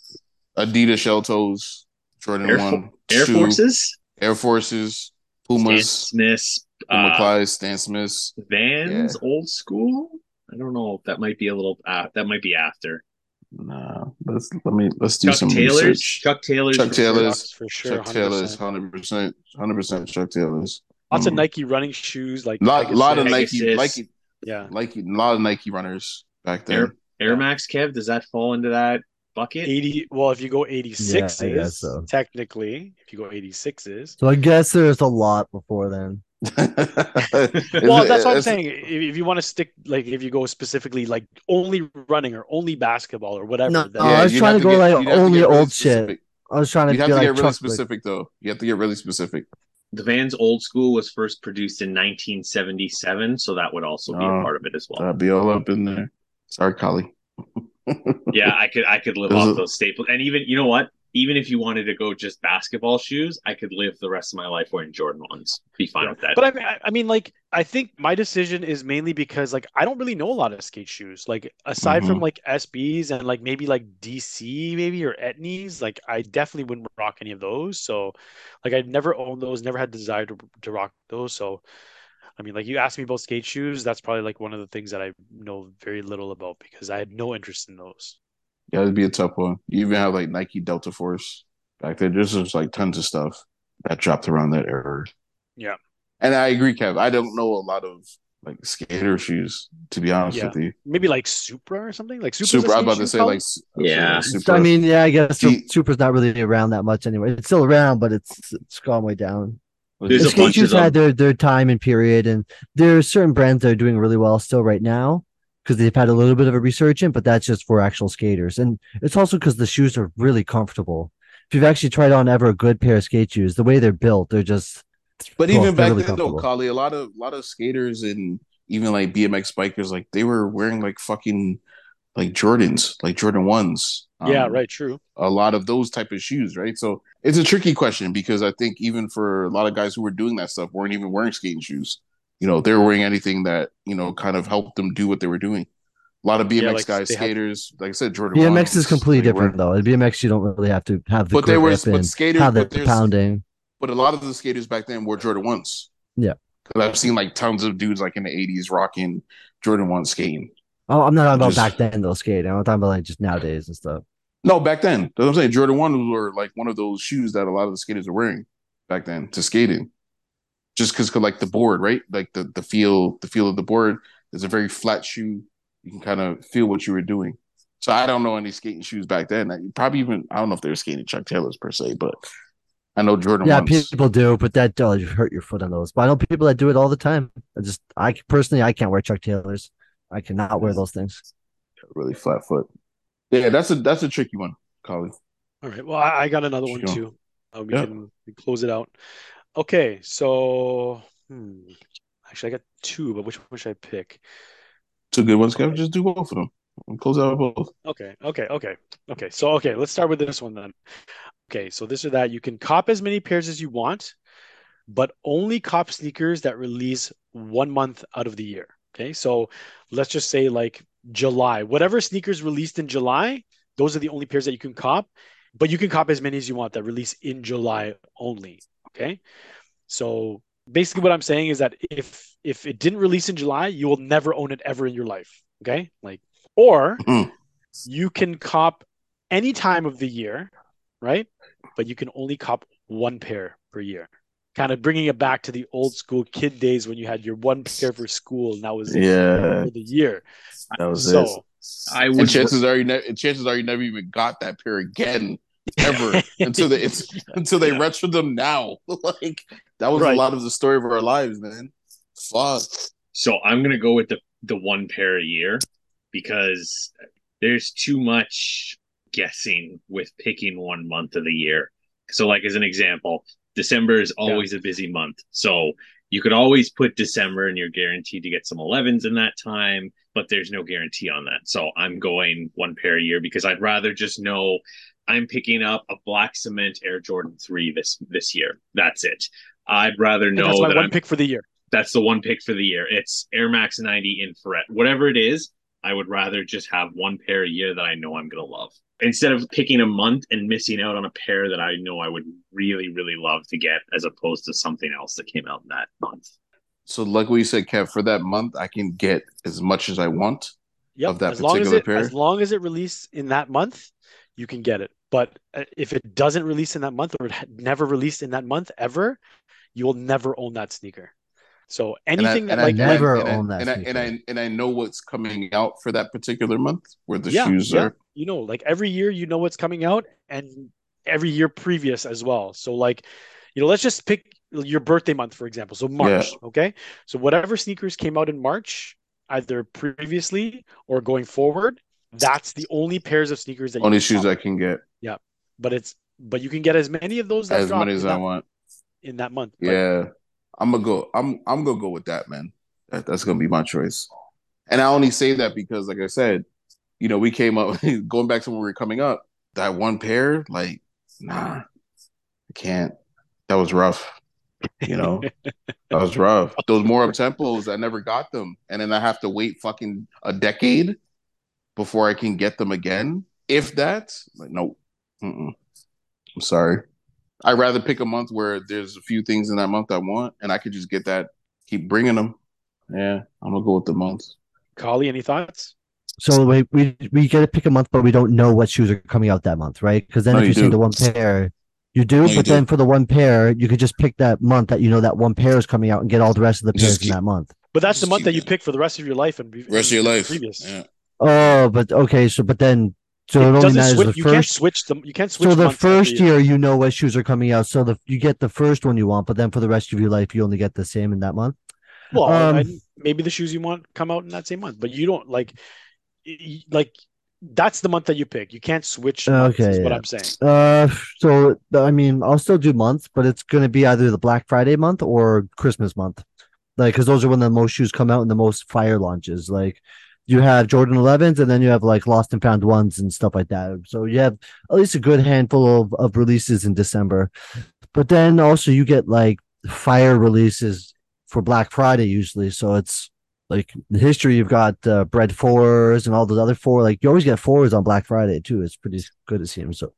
Adidas shell toes, Jordan Air Fo- one, Air two, Forces, Air Forces, Stan Pumas, Smiths, Puma uh, Clyde, Stan Smiths. Vans, old school. I don't know that might be a little. Uh, that might be after. Nah, let's let me let's do Chuck some Taylor's. research. Chuck Taylor's. Chuck Taylor's. for sure. Chuck Taylor's, 100%. hundred percent, hundred percent. Chuck Taylor's. Lots of Mm. Nike running shoes, like lot, lot of Pegasus. Nike, Pegasus. Nike, Yeah, Nike, a lot of Nike runners back there. Air, Air Max, Kev. Does that fall into that bucket? eighty. Well, if you go eighty sixes, Yeah, so. technically, if you go eighty sixes. So I guess there's a lot before then. Well, that's what I'm saying. If, if you want to stick, like, if you go specifically, like, only running or only basketball or whatever, No, then- I was trying to go get- like you'd have to only get really old shit. specific. I was trying to You have to like get really Chuck, like- specific, though. You have to get really specific. The Vans Old School was first produced in 1977, so that would also be Oh. a part of it as well. That'd be all up in there. Sorry, Collie. yeah, I could I could live Is off it- those staples, and even you know what? Even if you wanted to go just basketball shoes, I could live the rest of my life wearing Jordan ones. Be fine with that. But I mean, I, I mean, like, I think my decision is mainly because, like, I don't really know a lot of skate shoes. Like, aside from Mhm. like SBs and like maybe like DC, maybe or Etnies, like, I definitely wouldn't rock any of those. So, like, I'd never owned those, never had desire to to rock those. So, I mean, like, you asked me about skate shoes, that's probably like one of the things that I know very little about because I had no interest in those. Yeah, it'd be a tough one. You even have like Nike Delta Force back there. There's just like tons of stuff that dropped around that era. Yeah. And I agree, Kev. I don't know a lot of like skater shoes, to be honest Yeah. with you. Maybe like Supra or something. Like Supra's a Supra, I was about to say called? like uh, Yeah. Supra. I mean, yeah, I guess See- Supra's not really around that much anyway. It's still around, but it's it's gone way down. There's The skate shoes had their their time and period, and there are certain brands that are doing really well still right now because they've had a little bit of a resurgence, but that's just for actual skaters, and it's also because the shoes are really comfortable. If you've actually tried on ever a good pair of skate shoes, the way they're built, they're just. But oh, even back really then, though, comfortable. Collie, a lot of a lot of skaters and even like BMX bikers, like they were wearing like fucking like Jordans, like Jordan ones. Yeah, Um, right. True. a lot of those type of shoes, right? So it's a tricky question because I think even for a lot of guys who were doing that stuff weren't even wearing skating shoes. You know, they were wearing anything that you know kind of helped them do what they were doing. A lot of BMX Yeah, like, guys, they had- skaters, like I said, Jordan. BMX ones, is completely they were- different though. In BMX, you don't really have to have the But they were- grip but and skaters- have the but pounding. But a lot of the skaters back then wore Jordan ones. Yeah. because I've seen like tons of dudes like in the '80s rocking Jordan one skating. Oh, I'm not talking about Just- back then though skating. I'm talking about like just nowadays and stuff. No, back then. That's what I'm saying. Jordan ones were like one of those shoes that a lot of the skaters were wearing back then to skating. Just because, like the board, right? Like the the feel, the feel of the board is a very flat shoe. You can kind of feel what you were doing. So I don't know any skating shoes back then. I- Probably even I don't know if they were skating Chuck Taylors per se, but I know Jordan Yeah, ones. people do, but that does hurt your foot on those. But I know people that do it all the time. I just, I personally, I can't wear Chuck Taylors. I cannot wear those things. really flat foot. Yeah, that's a that's a tricky one, Colin. All right. Well, I, I got another one Sure. too. Uh, we Yeah. can close it out. Okay, so hmm, actually, I got two, but which one should I pick? Two good ones, Kevin. Just do both of them. And close out both. Okay, okay, okay, okay. So, okay, let's start with this one then. Okay, so this or that, you can cop as many pairs as you want, but only cop sneakers that release one month out of the year. Okay, so let's just say like July, whatever sneakers released in July, those are the only pairs that you can cop, but you can cop as many as you want that release in July only. Okay, so basically what I'm saying is that if if it didn't release in July, you will never own it ever in your life. Okay, like or Mhm. you can cop any time of the year, right? But you can only cop one pair per year. Kind of bringing it back to the old school kid days when you had your one pair for school and that was it Yeah, for the year. that was it. So I And would chances are you ne- chances are you never even got that pair again ever until they it's until they retro them now. like that was Right. a lot of the story of our lives, man. Fuck. So I'm gonna go with the the one pair a year because there's too much guessing with picking one month of the year. So, like as an example, December is always a busy month. So you could always put December and you're guaranteed to get some 11s in that time, but there's no guarantee on that. So I'm going one pair a year because I'd rather just know I'm picking up a black cement Air Jordan 3 this this year. That's it. I'd rather and know that's my that one I'm pick for the year. that's the one pick for the year. It's Air Max 90 infrared. Whatever it is, I would rather just have one pair a year that I know I'm going to love. Instead of picking a month and missing out on a pair that I know I would really, really love to get, as opposed to something else that came out in that month. So like what you said, Kev, for that month I can get as much as I want. Yep. Of that as long as particular it pair? as long as it released in that month, you can get it. But uh, if it doesn't release in that month or it never released in that month ever, you will never own that sneaker. So And I- anything that and I- like and I- never and I- own that and I, and I and I know what's coming out for that particular month where the Yeah, shoes yeah. are. you know, like every year you know what's coming out and every year previous as well. So like, you know, let's just pick your birthday month, for example. So March, okay? So whatever sneakers came out in March, either previously or going forward, that's the only pairs of sneakers that Only shoes shop. I can get Yeah, but it's but you can get as many of those that as many as I that, want. in that month. But Yeah, I'm gonna go. I'm I'm gonna go with that, man. That, that's gonna be my choice. And I only say that because, like I said, you know, we came up going back to when we were coming up. That one pair, like, nah, I can't. That was rough. You know, that was rough. Those More Uptempos, I never got them, and then I have to wait fucking a decade before I can get them again. If that, like, no, Mm-mm. I'm sorry. I'd rather pick a month where there's a few things in that month I want, and I could just get that, keep bringing them. Yeah, I'm gonna go with the month. Collie, any thoughts? So we we we get to pick a month, but we don't know what shoes are coming out that month, right? Because then No, if you you, see the one pair, you do. No, but you do. then for the one pair, you could just pick that month that you know that one pair is coming out and get all the rest of the pairs keep- in that month. But that's the month that you pick for the rest of your life and be- Rest of your life. Previous. Yeah. Oh, but okay. So but then so it, it only matters switch. the You can't switch them. You can't switch. So the first year, you know what shoes are coming out. So the you get the first one you want, but then for the rest of your life, you only get the same in that month. Well, Um, I- maybe the shoes you want come out in that same month, but you don't like, like that's the month that you pick. You can't switch. Months, Okay, is what. I'm saying. Uh, so I mean, I'll still do months, but it's going to be either the Black Friday month or Christmas month, like because those are when the most shoes come out and the most fire launches. Like you have Jordan 11s, and then you have like Lost and Found ones and stuff like that. So you have at least a good handful of of releases in December, but then also you get like fire releases for Black Friday usually. So it's like the history you've got uh, bred fours and all those other four. Like you always get fours on Black Friday too. It's pretty good it seems. So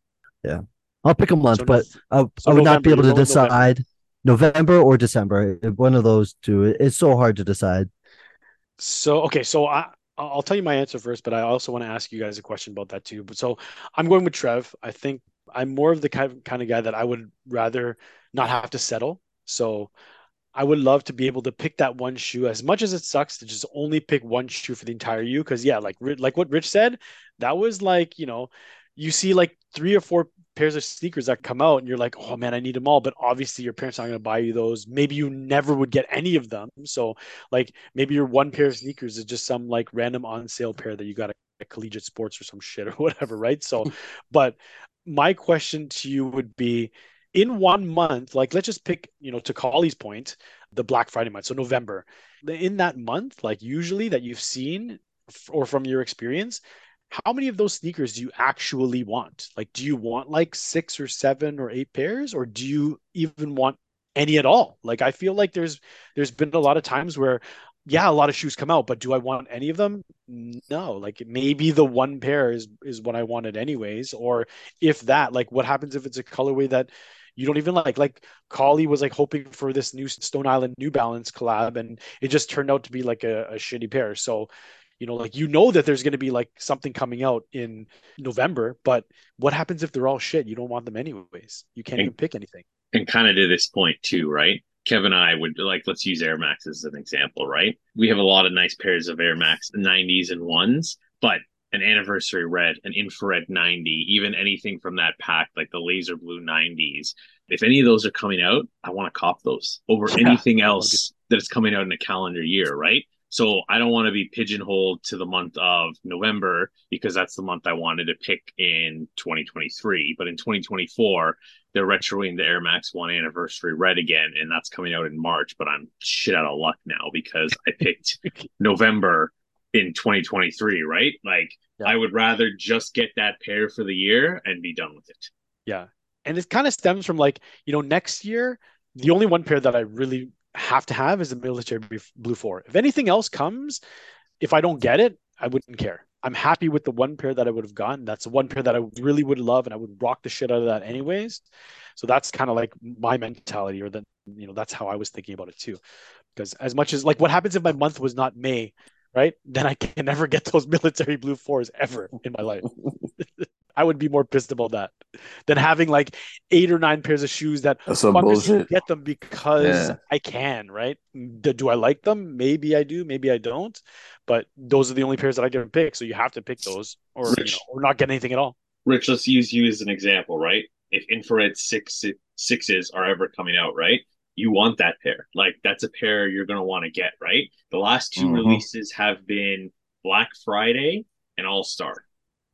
yeah, I'll pick a month, So but I, so I would not be able to decide November. or December. One of those two. It's so hard to decide. So okay, so I I'll tell you my answer first, but I also want to ask you guys a question about that too. But so I'm going with Trev. I think I'm more of the kind kind of guy that I would rather not have to settle. So I would love to be able to pick that one shoe as much as it sucks to just only pick one shoe for the entire year. Cause yeah, like like what Rich said, that was like, you know, you see like three or four pairs of sneakers that come out and you're like, oh man, I need them all. But obviously your parents aren't going to buy you those. Maybe you never would get any of them. So like maybe your one pair of sneakers is just some like random on sale pair that you got at collegiate sports or some shit or whatever, right? So, but my question to you would be in one month, like let's just pick, you know, to Collie's point, the Black Friday month, so November. In that month, like usually that you've seen or from your experience, how many of those sneakers do you actually want? Like, do you want like six or seven or eight pairs, or do you even want any at all? Like, I feel like there's there's been a lot of times where, yeah, a lot of shoes come out, but do I want any of them? No. Like maybe the one pair is is what I wanted anyways, or if that, like, what happens if it's a colorway that you don't even like? Like Collie was like hoping for this new Stone Island New Balance collab, and it just turned out to be like a, a shitty pair. So you know like you know that there's going to be like something coming out in november but what happens if they're all shit you don't want them anyways you can't And- even pick anything and kind of to this point too, right? Kevin and I would like let's use Air Max as an example, right? We have a lot of nice pairs of Air Max 90s and ones, but an anniversary red, an infrared 90, even anything from that pack like the laser blue 90s. If any of those are coming out, I want to cop those over Yeah, anything else that is coming out in a calendar year, right? So I don't want to be pigeonholed to the month of November because that's the month I wanted to pick in 2023. But in 2024, they're retroing the Air Max One Anniversary Red again, and that's coming out in March. But I'm shit out of luck now because I picked November in 2023, right? Like Yeah. I would rather just get that pair for the year and be done with it. yeah and it kind of stems from like you know next year the only one pair that i really have to have is the military Blue- four. If anything else comes if i don't get it i wouldn't care. I'm happy with the one pair that i would have gotten. That's the one pair that i really would love and i would rock the shit out of that anyways. So that's kind of like my mentality or the you know that's how i was thinking about it too. Because as much as like what happens if my month was not may right? Then I can never get those military blue fours ever in my life. I would be more pissed about that than having like eight or nine pairs of shoes that That's some fuckers bullshit. get them because Yeah. I can, right? Do, do I like them? Maybe I do, maybe I don't. But those are the only pairs that I can pick, so you have to pick those, or you know, or not get anything at all. Rich, let's use you as an example, right? If infrared six sixes are ever coming out, right? You want that pair. Like that's a pair you're gonna want to get, right? The last 2 Mhm. releases have been Black Friday and All Star.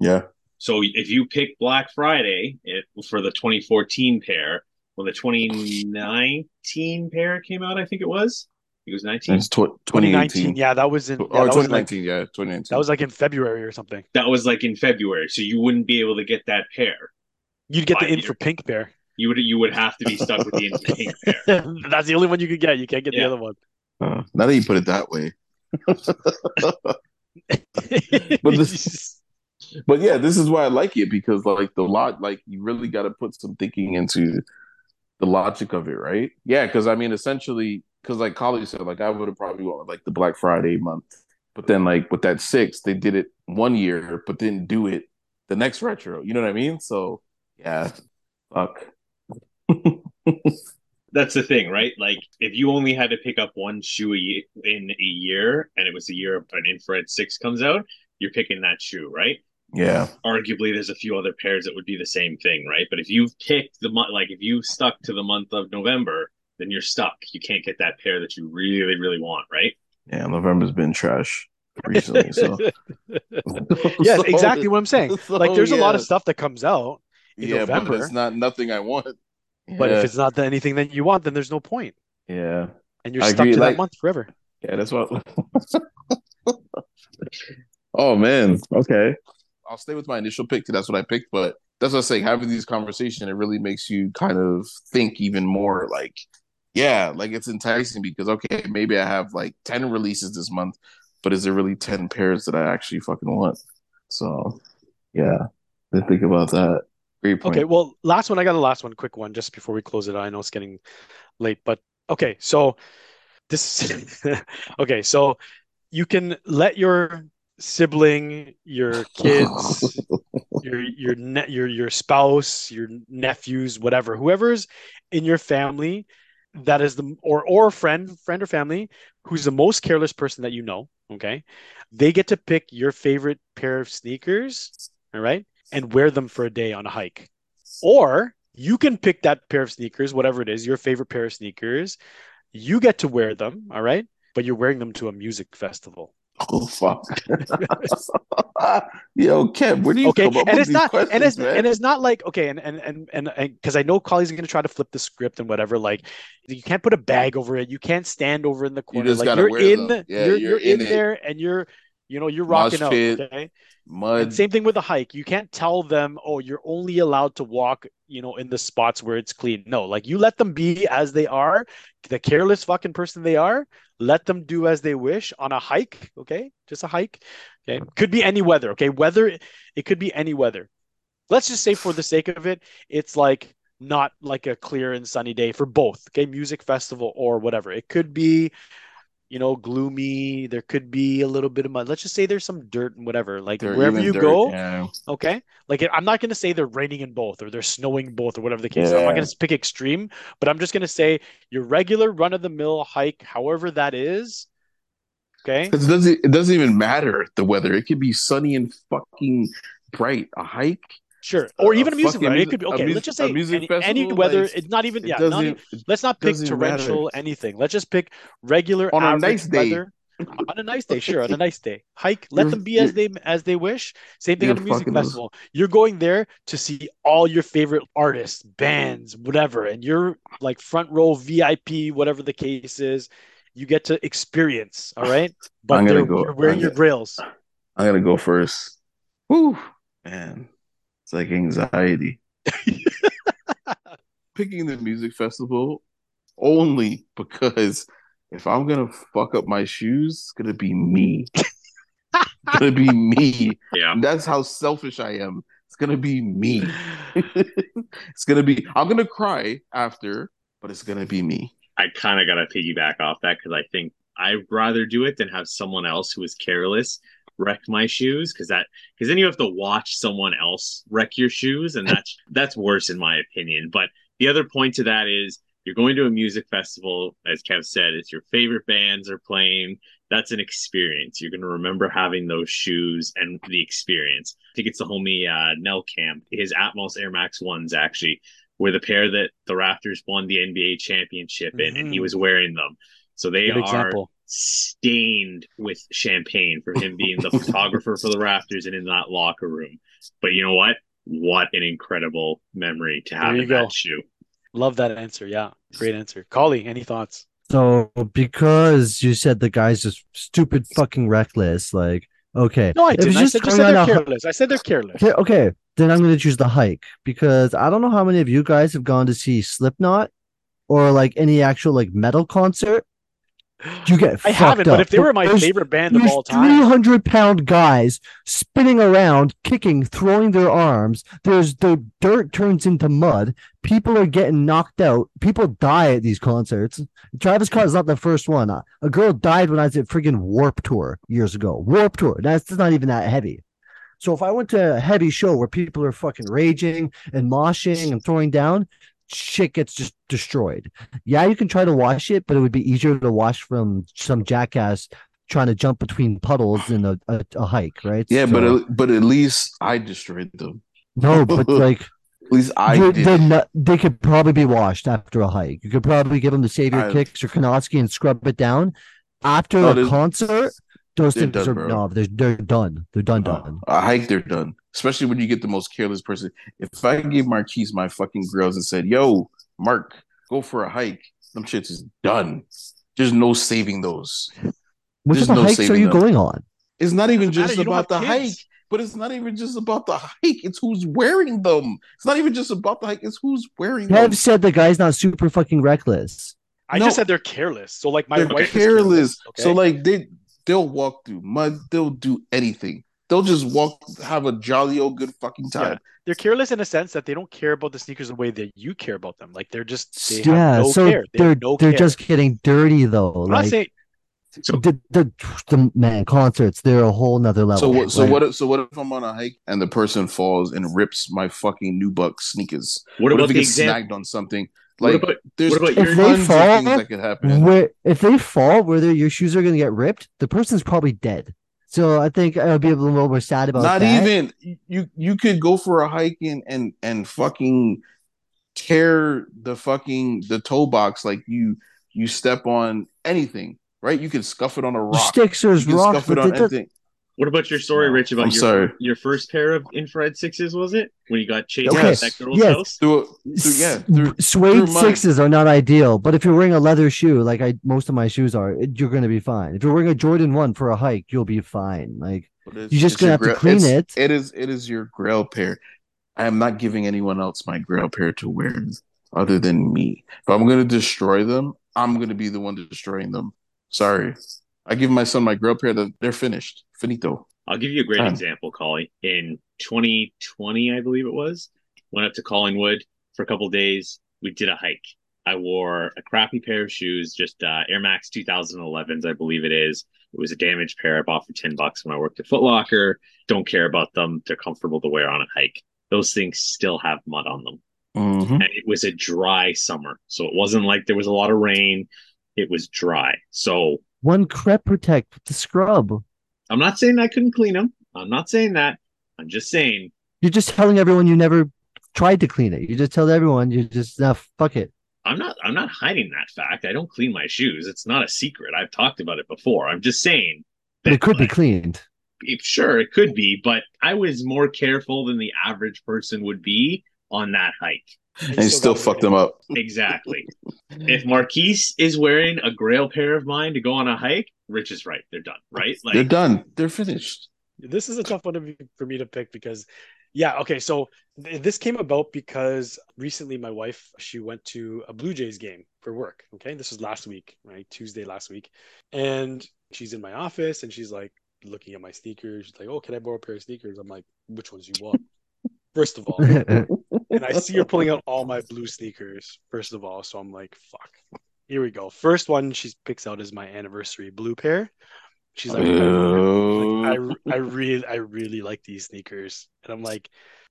Yeah. So if you pick Black Friday it, for the 2014 pair, when the 2019 pair came out, I think it was. It was 19. It's tw- 2019, yeah, that was in. Yeah, or that, was like, yeah, 2019. that was like in February or something. That was like in February, so you wouldn't be able to get that pair. You'd get the Five in for pink pair. You would you would have to be stuck with the in pink pair. That's the only one you could get. You can't get Yeah. the other one. Uh, now that you put it that way. But this- But yeah, this is why I like it because like the lot, like you really got to put some thinking into the logic of it, right? Yeah, because I mean, essentially, because like Collie said, like I would have probably wanted like the Black Friday month, but then like with that six, they did it one year, but didn't do it the next retro. You know what I mean? So yeah, fuck. That's the thing, right? Like if you only had to pick up one shoe a ye- in a year, and it was the year of an infrared six comes out, you're picking that shoe, right? Yeah, Arguably, there's a few other pairs that would be the same thing, right? But if you've picked the month, like if you stuck to the month of November, then you're stuck. You can't get that pair that you really, really want, right? yeah. November's been trash recently, so yes, So- exactly what I'm saying. so, like, there's a lot of stuff that comes out, in yeah, but November. it's not nothing I want. but yeah, if it's not the, anything that you want, then there's no point, yeah. and you're I stuck agree, to like- that month forever. Yeah, that's what. oh man. Okay. I'll stay with my initial pick. 'cause That's what I picked. But that's what I say. Having these conversations, it really makes you kind of think even more. Like, yeah, like it's enticing because okay, maybe I have like ten releases this month, but is there really ten pairs that I actually fucking want? So, yeah, think about that. Great point. Okay, well, last one. I got a last one, quick one, just before we close it. I know it's getting late, but okay. So this, okay. So you can let your sibling, your kids, your your ne- your your spouse, your nephews, whatever, whoever's in your family that is the or or friend, friend or family who's the most careless person that you know. Okay, they get to pick your favorite pair of sneakers. All right and wear them for a day on a hike. Or you can pick that pair of sneakers, whatever it is, your favorite pair of sneakers. You get to wear them, all right? But you're wearing them to a music festival. Oh fuck. Yo, Kev, where do you Okay, come up and with it's these not, questions, and it's man? and it's not like okay, and and and and because I know Collie's gonna try to flip the script and whatever. Like you can't put a bag over it, you can't stand over in the corner. just like you're in. Yeah, you're, you're you're in, in it. there, and you're, you know, you're rocking out. Okay, Mud. And same thing with the hike. You can't tell them, oh, you're only allowed to walk, you know, in the spots where it's clean. No, like you let them be as they are, the careless fucking person they are. Let them do as they wish on a hike. Okay, just a hike. Okay, could be any weather. Okay, weather. It could be any weather. Let's just say, for the sake of it, it's like not like a clear and sunny day for both. Okay, music festival or whatever. It could be you know, gloomy. There could be a little bit of mud. Let's just say there's some dirt and whatever. Like They're wherever you dirt, go, yeah. okay. Like I'm not going to say they're raining in both or they're snowing both or whatever the case. is. I'm not going to pick extreme, but I'm just going to say your regular run of the mill hike, however that is. Okay. it doesn't it doesn't even matter the weather. It could be sunny and fucking bright. A hike. Sure. Or even a music festival. It could be okay. music- let's just say music any, any festival, weather. like, it's not even. It Yeah. doesn't even, let's not pick doesn't matter. torrential anything. Let's just pick regular On a nice day. weather. on a nice day, sure. On a nice day, hike. Let You're- them be as they as they wish. Same thing at a music festival. You're going there to see all your favorite artists, bands, whatever, and you're like front row VIP, whatever the case is. You get to experience. All right, but I'm gonna go- you're wearing I'm your gonna- grails. I'm gonna go first. Whew, man, it's like anxiety. Picking the music festival only because if I'm gonna fuck up my shoes, it's gonna be me. it's gonna be me. Yeah. And that's how selfish I am. It's gonna be me. it's gonna be. I'm gonna cry after, but it's gonna be me. I kind of got to piggyback off that because I think I'd rather do it than have someone else who is careless wreck my shoes because that because then you have to watch someone else wreck your shoes and that's that's worse in my opinion. But the other point to that is you're going to a music festival, as Kev said, it's your favorite bands are playing. That's an experience. You're going to remember having those shoes and the experience. I think it's the homie uh, Nell Camp, his Atmos Air Max ones actually were the pair that the Raptors won the NBA championship in, and he Mhm. was wearing them. So they Good are example. stained with champagne for him being the photographer for the Raptors and in that locker room. But you know what? What an incredible memory to have you in go. that shoe. Love that answer. Yeah, great answer. Collie, any thoughts? So because you said the guy's just stupid fucking reckless, like okay. No, I it's didn't. I just said, just said they're on a careless. I said they're careless. Okay, okay, then I'm gonna choose the hike because I don't know how many of you guys have gone to see Slipknot or like any actual like metal concert. You get I fucked haven't, but if they were my There's- favorite band of all time, 300 pound guys spinning around, kicking, throwing their arms. There's the dirt turns into mud. People are getting knocked out. People die at these concerts. Travis Scott is not the first one. A girl died when I was at friggin' Warped Tour years ago. Warped Tour. That's not even that heavy. So if I went to a heavy show where people are fucking raging and moshing and throwing down, shit gets just destroyed. Yeah, you can try to wash it, but it would be easier to wash from some jackass trying to jump between puddles in a, a, a hike, right? Yeah, but So- at- but at least I destroyed them. no, but like At least I they're not, they could probably be washed after a hike. You could probably give them the savior I- kicks or Kanotsky and scrub it down. After No, a concert, those they're things done, are bro. no, they're, they're done. They're done, Uh, done. I hike, they're done. Especially when you get the most careless person. If I gave Marquise my fucking grails and said, "Yo, Mark, go for a hike," them shits is done. There's no saving those. Which there's of the no hikes are you them. going on? It's not even just matter, you don't about the have hike, but it's not even just about the hike. It's who's wearing them. It's not even just about the hike. It's who's wearing them. Kev said the guy's not super fucking reckless. I No. just said they're careless. So like my They're wife careless. is careless. So like they they'll walk through mud. They'll do anything. They'll just walk, have a jolly old good fucking time. Yeah. they're careless in a sense that they don't care about the sneakers the way that you care about them. Like they're just they yeah, have no so care. They they're no they're care. just getting dirty though. I'm not like saying So the, the the man concerts, they're a whole nother level. So what? So Like, what? If, so what if I'm on a hike and the person falls and rips my fucking nubuck sneakers? what What, about if it the gets example? snagged on something? What Like about there's what about If they fall, things that could happen. where if they fall where their your shoes are gonna get ripped, the person's probably dead. So I think I'll be a little more sad about Not that. even you. You could go for a hike and and and fucking tear the fucking the toe box like you you step on anything, right? You can scuff it on a rock. Sticks or You can rocks, scuff it but on it does- anything. What about your story, Rich, about I'm your sorry. your first pair of infrared sixes? Was it when you got chased Okay, out that girl's yes. house? Through, a- through yeah, through, suede through sixes are not ideal, but if you're wearing a leather shoe, like I most of my shoes are, it- you're gonna be fine. If you're wearing a Jordan one for a hike, you'll be fine. Like You're just gonna your have to clean it. It is it is your grail pair. I am not giving anyone else my grail pair to wear other than me. If I'm gonna destroy them, I'm gonna be the one destroying them. Sorry. I give my son my grail pair that they're finished. Finito. I'll give you a great Fine. example, Collie. In 2020, I believe it was, went up to Collingwood for a couple days. We did a hike. I wore a crappy pair of shoes, just uh, Air Max 2011s, I believe it is. It was a damaged pair I bought for 10 bucks when I worked at Foot Locker. Don't care about them. They're comfortable to wear on a hike. Those things still have mud on them. Mhm. And it was a dry summer. So it wasn't like there was a lot of rain. It was dry. So one crep protect with the scrub. I'm not saying I couldn't clean them. I'm not saying that. I'm just saying You're just telling everyone you never tried to clean it. You just tell everyone you just uh, fuck it. I'm not I'm not hiding that fact. I don't clean my shoes. It's not a secret. I've talked about it before. I'm just saying But it could be cleaned. sure it could be, but I was more careful than the average person would be on that hike. And he still got fucked rid them up. Exactly. if Marquise is wearing a grail pair of mine to go on a hike, Rich is right. They're done, right? Like They're done. They're finished. This is a tough one to be, for me to pick because, yeah, okay. So th- this came about because recently my wife she went to a Blue Jays game for work. Okay, this was last week, right? Tuesday last week, and she's in my office and she's like looking at my sneakers. She's like, "Oh, can I borrow a pair of sneakers?" I'm like, "Which ones you want?" First of all, and I see her pulling out all my blue sneakers. First of all, so I'm like, "Fuck." here we go. First one she picks out is my anniversary blue pair. She's like, I, like, I, I really, I really like these sneakers, and I'm like,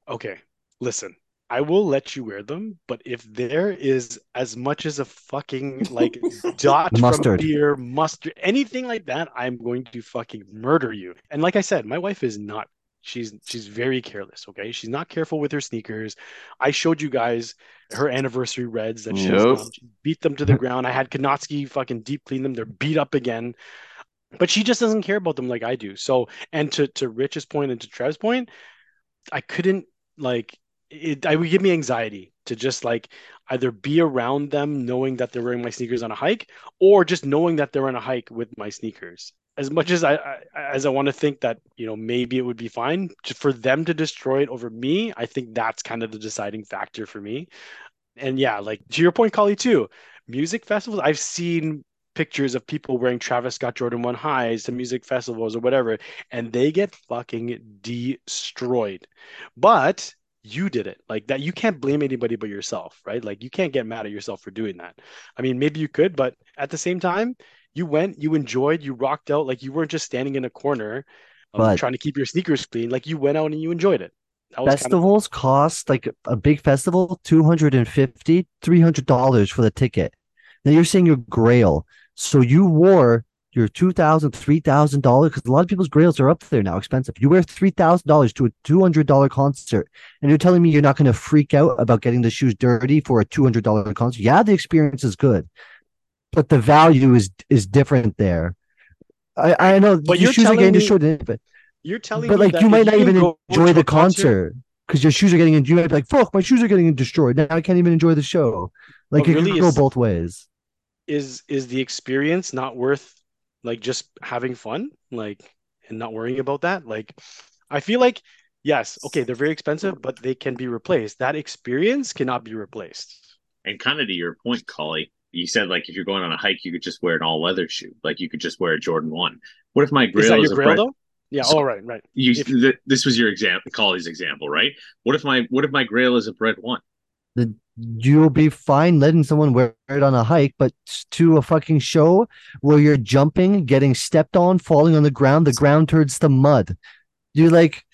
okay, listen, I will let you wear them, but if there is as much as a fucking like dot from Mustard. beer, mustard, anything like that, I'm going to fucking murder you. And like I said, my wife is not. She's she's very careless. Okay, she's not careful with her sneakers. I showed you guys her anniversary reds that she, was She beat them to the ground. I had Kanotsky fucking deep clean them. They're beat up again. But she just doesn't care about them like I do. So, and to to Rich's point and to Trev's point, I couldn't like it. I would give me anxiety to just like either be around them knowing that they're wearing my sneakers on a hike, or just knowing that they're on a hike with my sneakers. As much as I, I as I want to think that you know maybe it would be fine for them to destroy it over me, I think that's kind of the deciding factor for me. And yeah, like to your point, Collie, too. Music festivals, I've seen pictures of people wearing Travis Scott Jordan 1 highs to music festivals or whatever, and they get fucking destroyed. But you did it like that. You can't blame anybody but yourself, right? Like you can't get mad at yourself for doing that. I mean, maybe you could, but at the same time, you went, you enjoyed, you rocked out. Like you weren't just standing in a corner um, But- trying to keep your sneakers clean. Like you went out and you enjoyed it. Kind of Festivals cost like a big festival, $250, $300 for the ticket. Now you're saying your grail. So you wore your $2,000, $3,000 because a lot of people's grails are up there now, expensive. You wear $3,000 to a $200 concert and you're telling me you're not going to freak out about getting the shoes dirty for a $200 concert. Yeah, the experience is good, but the value is is different there. I, I know But your you're shoes are telling getting me- destroyed, but You're telling but me like that you might not can even enjoy the concert because your shoes are getting you might be like fuck my shoes are getting destroyed. Now i can't even enjoy the show. Like But it really could go is- both ways. is is the experience not worth like just having fun? Like and not worrying about that? Like i feel like yes okay they're very expensive but they can be replaced. That experience cannot be replaced. And kind of to your point, Collie, you said like if you're going on a hike, you could just wear an all leather shoe. Like you could just wear a Jordan one. What if my is grail that is, your a grail Brett- though yeah So- all right right You If- th- this was your example, Collie's example, right? What if my what if my grail is a bred one? the, you'll be fine letting someone wear it on a hike but to a fucking show where you're jumping getting stepped on falling on the ground the ground turns to mud you're like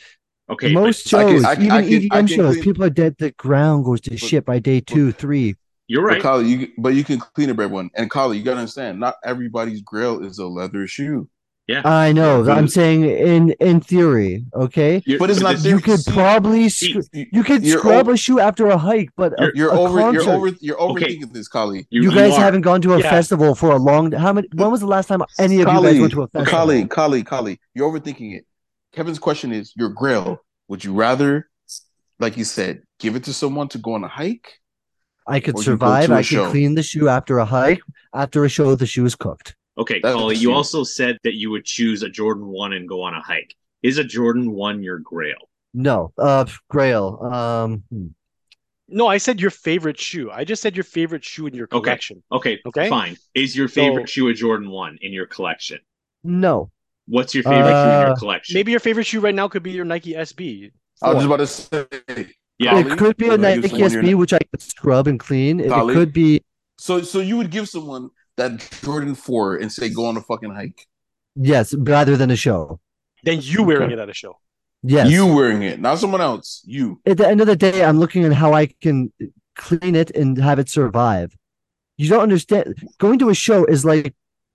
Okay, most I can- shows I can- even I can- edm I can shows clean- people are dead the ground goes to But- shit by day two three you're But right. You but you can clean a bred one. And Collie, you gotta understand, not everybody's grail is a leather shoe. Yeah, I know but i'm saying in in theory okay You're- But it's not this- you could See, probably see, sc- You, you could scrub over- a shoe after a hike but a, you're a over you're over you're Okay. overthinking this, Collie. You, guys are. haven't gone to a Yeah. festival for a long. How many? When was the last time any of you guys went to a festival? Collie, Collie, Collie, you're overthinking it. Kevin's question is your grail. Would you rather, like you said, give it to someone to go on a hike? I could Or survive. I a I show. could clean the shoe after a hike. After a show, the shoe is cooked. Okay, That's Collie, you also said that you would choose a Jordan one and go on a hike. Is a Jordan one your grail? No, uh, Grail. Um, hmm. no i said your favorite shoe i just said your favorite shoe in your collection Okay, Okay. okay? fine. Is your favorite So- shoe a Jordan one in your collection? no. What's your favorite shoe in your Uh, collection? maybe your favorite shoe right now could be your nike sb I was just about to say. Yeah. it could be a would you give Nike SB, which I could scrub and clean. It, it could be So, so you would give someone that Jordan Four and say, "Go on a fucking hike." yes, rather than a show. then you wearing Okay. it at a show Yes. You wearing it, not someone else. You. At the end of the day, I'm looking at how I can clean it and have it survive. You don't understand. Going to a show is like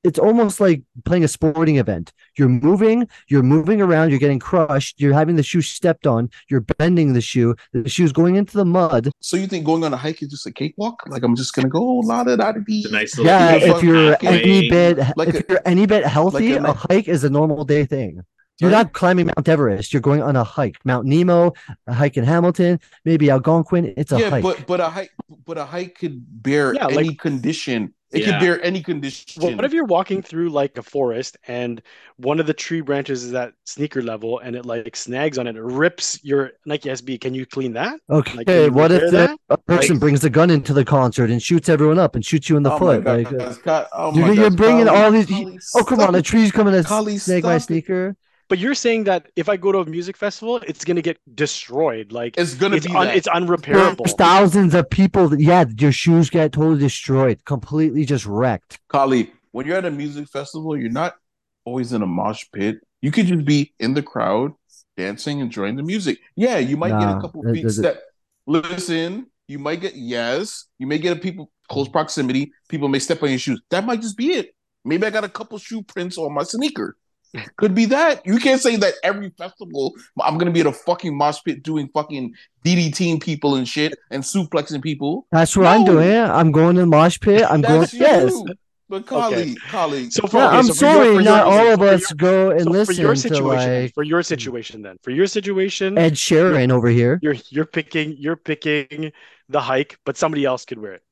it's almost like playing a sporting event. You're moving, you're moving around, you're getting crushed, you're having the shoe stepped on, you're bending the shoe, the shoe's going into the mud. So you think going on a hike is just a cakewalk? Like I'm just gonna go oh, la da da dee. It's nice Yeah, if you're halfway- any bit like if a- you're any bit healthy, like a a hike is a normal day thing. You're not climbing Mount Everest. You're going on a hike. Mount Nemo, a hike in Hamilton, maybe Algonquin. It's a yeah, hike. but but a hike, but a hike could bear Yeah, any like- condition. It Yeah. could bear any condition. What if you're walking through like a forest and one of the tree branches is at sneaker level and it like snags on it, it rips your Nike SB? Can you clean that? Okay, Like, what if the, a person Like- brings a gun into the concert and shoots everyone up and shoots you in the oh foot? My Like, uh, Scott, oh you're, my you're God, bringing Collie, all these. Collie, oh, come on! A stop tree's coming to Collie, snag my stop it. sneaker. But you're saying that if I go to a music festival, it's gonna get destroyed. Like It's gonna it's be un- it's unrepairable. There's thousands of people. Yeah, your shoes get totally destroyed, completely just wrecked. Collie, when you're at a music festival, you're not always in a mosh pit. You could just be in the crowd, dancing, enjoying the music. Yeah, you might get a couple it- beats it- that listen. You might get yes. You may get a people close proximity. People may step on your shoes. That might just be it. Maybe I got a couple shoe prints on my sneaker. Could be that. You can't say that every festival I'm gonna be at a fucking mosh pit doing fucking DDTing people and shit and suplexing people. That's what I'm doing. I'm going to the mosh pit. I'm going. That's Yes. you. But Collie, Collie, So for, Yeah, okay, I'm so for your- sorry, not your- all of us your- go and so listen for your to situation, then, like for your situation, then for your situation, Ed Sheeran over here. you're you're picking you're picking the hike, but somebody else could wear it.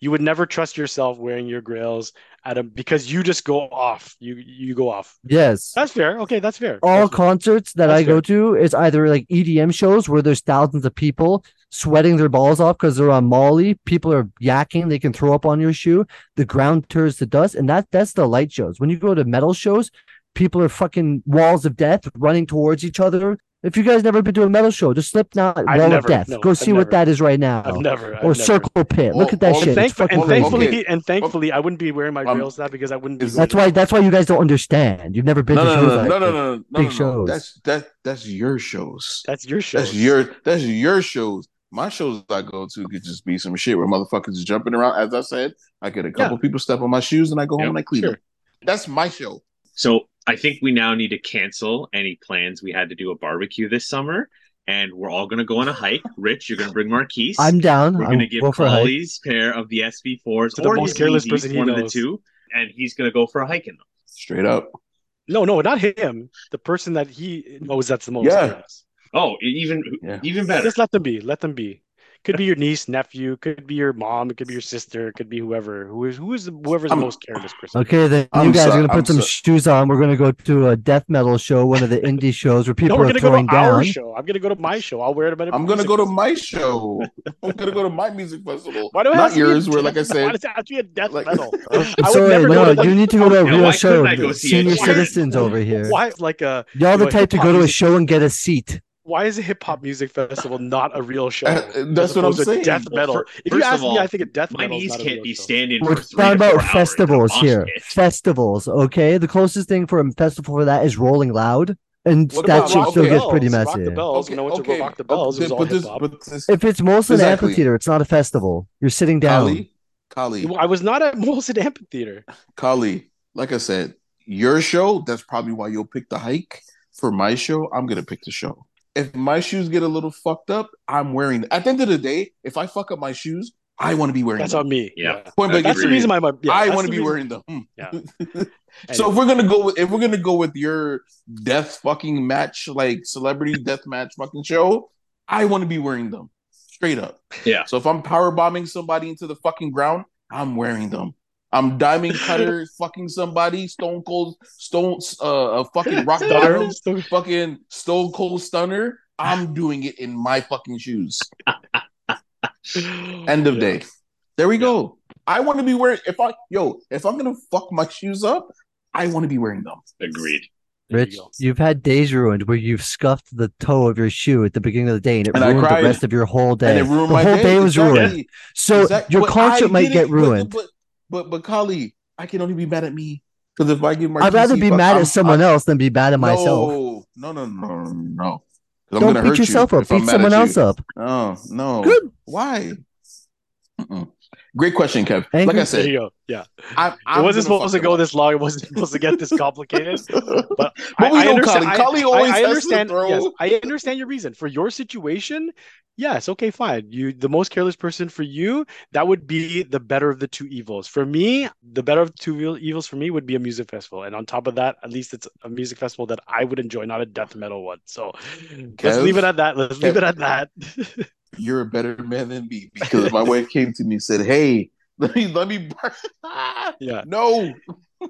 You would never trust yourself wearing your grails at a because you just go off. You you go off. Yes. That's fair. Okay, that's fair. all That's fair. concerts that That's I go to is either like EDM shows where there's thousands of people sweating their balls off because they're on Molly. People are yakking. They can throw up on your shoe. The ground turns to dust, and that that's the light shows. When you go to metal shows, people are fucking walls of death running towards each other. If you guys never been to a metal show, just Slipknot, I've Wall never, of Death. no, go I've see never. what that is right now. I've never I've or never. Circle Pit. Look Oh, at that oh, shit. And, It's thank- fucking and crazy. thankfully, Okay. and thankfully, I wouldn't be wearing my Um, grails that because I wouldn't be. is- That's why. That's why you guys don't understand. You've never been no, to no, shows no, like no, no, no, no, no, Big no. shows. That's that. That's your shows. That's your show. That's your. That's your shows. My shows I go to could just be some shit where motherfuckers is jumping around. As I said, I get a couple people step on my shoes and I go home and I clean sure. them. That's my show. So I think we now need to cancel any plans we had to do a barbecue this summer, and we're all going to go on a hike. Rich, you're going to bring Marquise. I'm down. We're going to give go for a hike. Collie's pair of the SB4s To the or most careless Yeezys, person he one of the knows. two, and he's going to go for a hike in them. Straight up. No, no, not him. The person that he knows that's the most. Yeah. careless. Oh, even Yeah. even better. Just let them be. Let them be. Could be your niece, nephew. Could be your mom. It could be your sister. It could be whoever. Who is who is the, whoever's the I'm- most careless person. Okay, then I'm you guys so- are gonna put I'm some so- shoes on. We're gonna go to a death metal show, one of the indie shows where people we're gonna go throwing to our down. show. I'm gonna go to my show. I'll wear it. At a I'm gonna go to my show. I'm gonna go to my music festival. Why do I have Not to be yours, where like I death- Why said, does it have to be a death like- metal? I'm would sorry, never go no, to you need to go to a real show. couldn't I go see Senior citizens over here. Why like a Y'all the type to go to a show and get a seat. Why is a hip hop music festival not a real show? Uh, that's what I'm opposed saying. Death Well, metal. fir- if you ask of me, I think a death My metal. knees not can't real be show. standing We're talking about hours in a festivals here. pit. Festivals, okay? The closest thing for a festival for that is Rolling Loud, and What that shit still the gets pretty Bells? Rock messy. the Bells. When I went to Rock the Bells, it but this, but this, If it's Molson Exactly. Amphitheater, it's not a festival. You're sitting down. Collie, Collie, I was not at Molson Amphitheater. Collie, like I said, your show, that's probably why you'll pick the hike. For my show, I'm gonna pick the show. If my shoes get a little fucked up, I'm wearing At the end of the day, if I fuck up my shoes, I want to be wearing That's them. on me. Yeah. Point blank, That's the reason why my yeah, I want to be reason- wearing them. Hmm. Yeah. so Anyway. if we're gonna go with if we're gonna go with your death fucking match, like celebrity death match fucking show, I want to be wearing them. Straight up. Yeah. So if I'm power bombing somebody into the fucking ground, I'm wearing them. I'm diamond cutter fucking somebody, stone cold stone uh a fucking rock Stunner. bottom, fucking stone cold stunner. I'm doing it in my fucking shoes. End of Yeah. day. There we go. I want to be wearing if I yo, if I'm gonna fuck my shoes up, I want to be wearing them. Agreed. There you Rich, go. you have had days ruined where you've scuffed the toe of your shoe at the beginning of the day and it And ruined the rest of your whole day. And it ruined the my whole day. day, was Exactly. ruined. So Exact- your but concert might get get it, but- ruined. But but but, but Collie, I can only be mad at me because if I give my I'd rather be mad at someone else than be mad at myself. No, no, no, no, no, I'm Don't beat hurt yourself you up. Beat someone else up. Oh no. Good. Why? Mm-mm. Great question, Kev. Angry- Like I said, you. Yeah. I'm, It wasn't supposed to go it this long. It wasn't supposed to get this complicated. up. But But we know Collie. Collie always I has understand. throw- Yes, I understand your reason for your situation. Yes, okay, fine. You, the most careless person for you, that would be the better of the two evils. For me, the better of the two evils for me would be a music festival, and on top of that, at least it's a music festival that I would enjoy, not a death metal one. So let's leave it at that. Let's leave it at that. You're a better man than me because my wife came to me and said, "Hey, let me let me," yeah. no,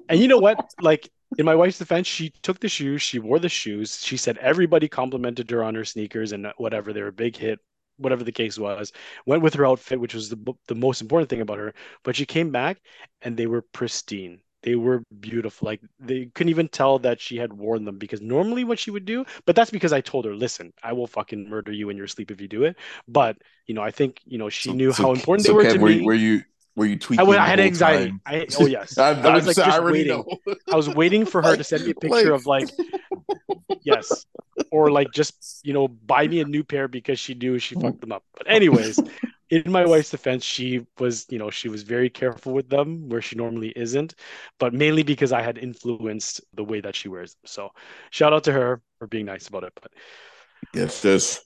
And you know what? Like in my wife's defense, she took the shoes, she wore the shoes. She said everybody complimented her on her sneakers and whatever. They were a big hit, whatever the case was. Went with her outfit, which was the the most important thing about her. But she came back and they were pristine. They were beautiful. Like they couldn't even tell that she had worn them because normally what she would do, but that's because I told her, listen, I will fucking murder you in your sleep if you do it. But you know, I think you know she So- knew so- how important so they were Kev, to were, me. were you were you tweaking? I, the I had anxiety. I oh yes, I, I was like sorry, just waiting. I was waiting for her to send me a picture of like yes, or like just you know buy me a new pair because she knew she fucked them up. But anyways, in my wife's defense, she was you know she was very careful with them where she normally isn't, but mainly because I had influenced the way that she wears them. So shout out to her for being nice about it. But Yes, yes.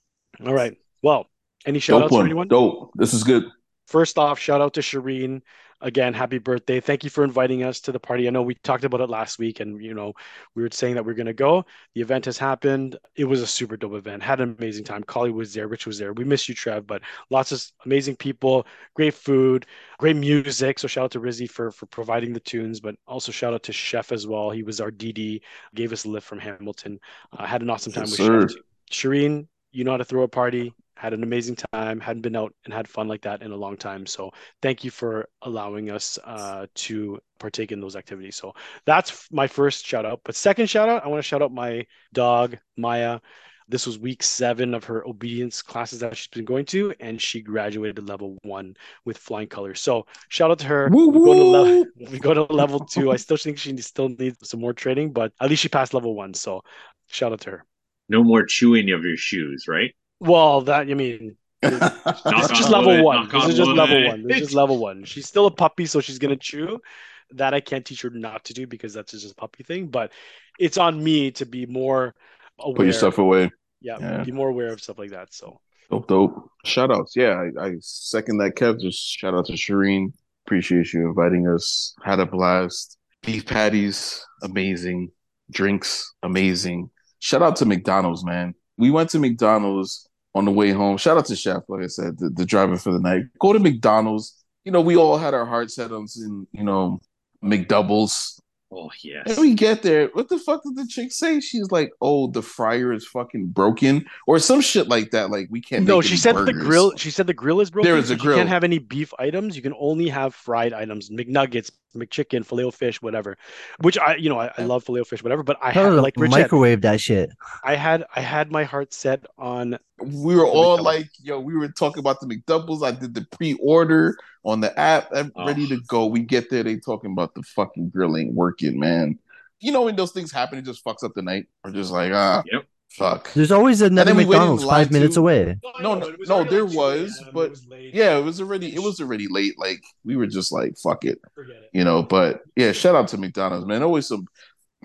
all right, well, any shout Dope outs for anyone? Dope. This is good. First off, shout out to Shireen. Again, happy birthday. Thank you for inviting us to the party. I know we talked about it last week and you know, we were saying that we are gonna go. The event has happened. It was a super dope event. Had an amazing time. Collie was there, Rich was there. We miss you, Trev, but lots of amazing people, great food, great music. So shout out to Rizzy for for providing the tunes, but also shout out to Chef as well. He was our DD, gave us a lift from Hamilton. Uh, had an awesome time Yes, with sir. Chef. Shireen, you know how to throw a party. Had an amazing time. Hadn't been out and had fun like that in a long time. So thank you for allowing us uh, to partake in those activities. So that's my first shout out. But second shout out, I want to shout out my dog Maya. This was week seven of her obedience classes that she's been going to, and she graduated to level one with flying colors. So shout out to her. We go to woo. level we go to level two. I still think she still needs some more training, but at least she passed level one. So shout out to her. No more chewing of your shoes, right? Well, that you mean, this is just level wood, one. This is just wood. level one. This is just level one. She's still a puppy, so she's gonna chew. That I can't teach her not to do because that's just a puppy thing. But it's on me to be more aware. Put your stuff away. yeah, yeah. be more aware of stuff like that. So Dope, dope. Shout outs. Yeah, I, I second that, Kev. Just shout out to Shireen. Appreciate you inviting us. Had a blast. Beef patties, amazing. Drinks, amazing. Shout out to McDonald's, man. We went to McDonald's on the way home. Shout out to Chef, like I said, the, the driver for the night. Go to McDonald's. You know, we all had our heart set on, you know, McDoubles. Oh yes. And we get there. What the fuck did the chick say? She's like, "Oh, the fryer is fucking broken," or some shit like that. Like we can't. no, make she said the grill. She said the grill is broken. There is a grill. You can't have any beef items. You can only have fried items, McNuggets, McChicken, filet o fish, whatever. Which I, you know, I, I love filet o fish, whatever. But I Tell had like Rich said, microwave that shit. I had I had my heart set on We were all McDoubles. like, "Yo," we were talking about the McDoubles. I did the pre-order on the app. I'm Oh. ready to go. We get there, they talking about the fucking grill ain't working, man. You know when those things happen, it just fucks up the night. We're just like, ah, Yep. Fuck. There's always another then we waited in McDonald's line five minutes away. No, no, no, there was, but yeah, it was already, it was already late. Like we were just like, fuck it. Forget it. you know. But yeah, shout out to McDonald's, man. Always some.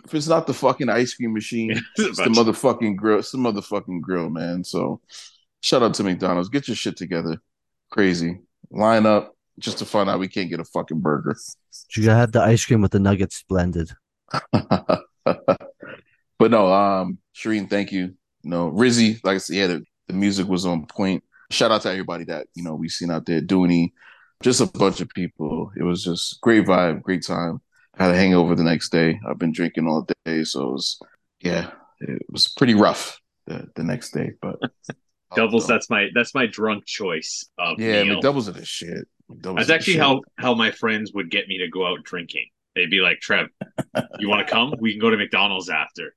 If it's not the fucking ice cream machine, it's the motherfucking grill. It's the motherfucking grill, man. So shout out to McDonald's. Get your shit together. Crazy. Line up just to find out we can't get a fucking burger. You gotta have the ice cream with the nuggets blended. but no, um, Shireen, thank you. No, Rizzy, like I said, yeah, the, the music was on point. Shout out to everybody that you know we seen out there. Dooney, just a bunch of people. It was just great vibe, great time. I had a hangover the next day. I've been drinking all day, so it was yeah, it was pretty rough the, the next day. But Doubles. That's my that's my drunk choice of yeah, meal. McDoubles are the shit. McDoubles That's actually shit. how how my friends would get me to go out drinking. They'd be like, "Trev, you want to come? We can go to McDonald's after."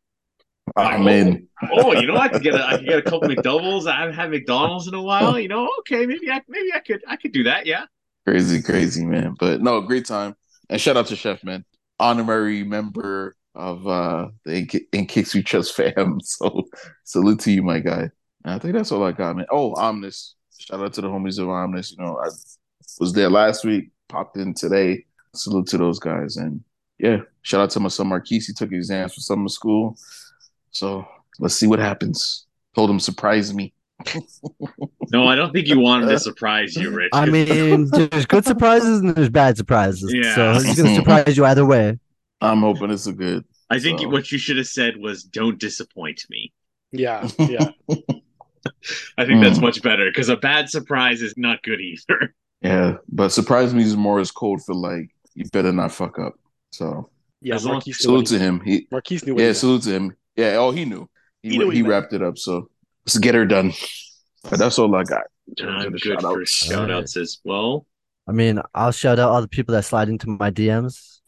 I'm in. Oh, you know, I could get a I could get a couple McDoubles. I haven't had McDonald's in a while. You know, okay, maybe I maybe I could I could do that. Yeah. Crazy, crazy, man. But no, great time. And shout out to Chef, man. Honorary member of uh the In, In Kix We Trust fam. So salute to you, my guy. And I think that's all I got, man. Oh, Omnis. Shout out to the homies of Omnis. You know, I was there last week, popped in today. Salute to those guys. And yeah, shout out to my son Marquise. He took exams for summer school. So let's see what happens. Told him surprise me. No, I don't think you want him to surprise you, Rich. I mean, there's good surprises and there's bad surprises. Yeah. So he's gonna surprise you either way. I'm hoping it's a good. I think So- what you should have said was, "Don't disappoint me." Yeah, yeah. I think that's Hmm. much better because a bad surprise is not good either. Yeah, but surprise me is more as code for like you better not fuck up. So Yeah, As long- Marquise salute to him. He Marquise knew what yeah, he salute to him. Yeah, oh he knew. He He knew he, he wrapped it up. So let's get her done. But that's all I got. in terms I'm of the good for shout-outs. shout outs as well. I mean, I'll shout out all the people that slide into my DMs.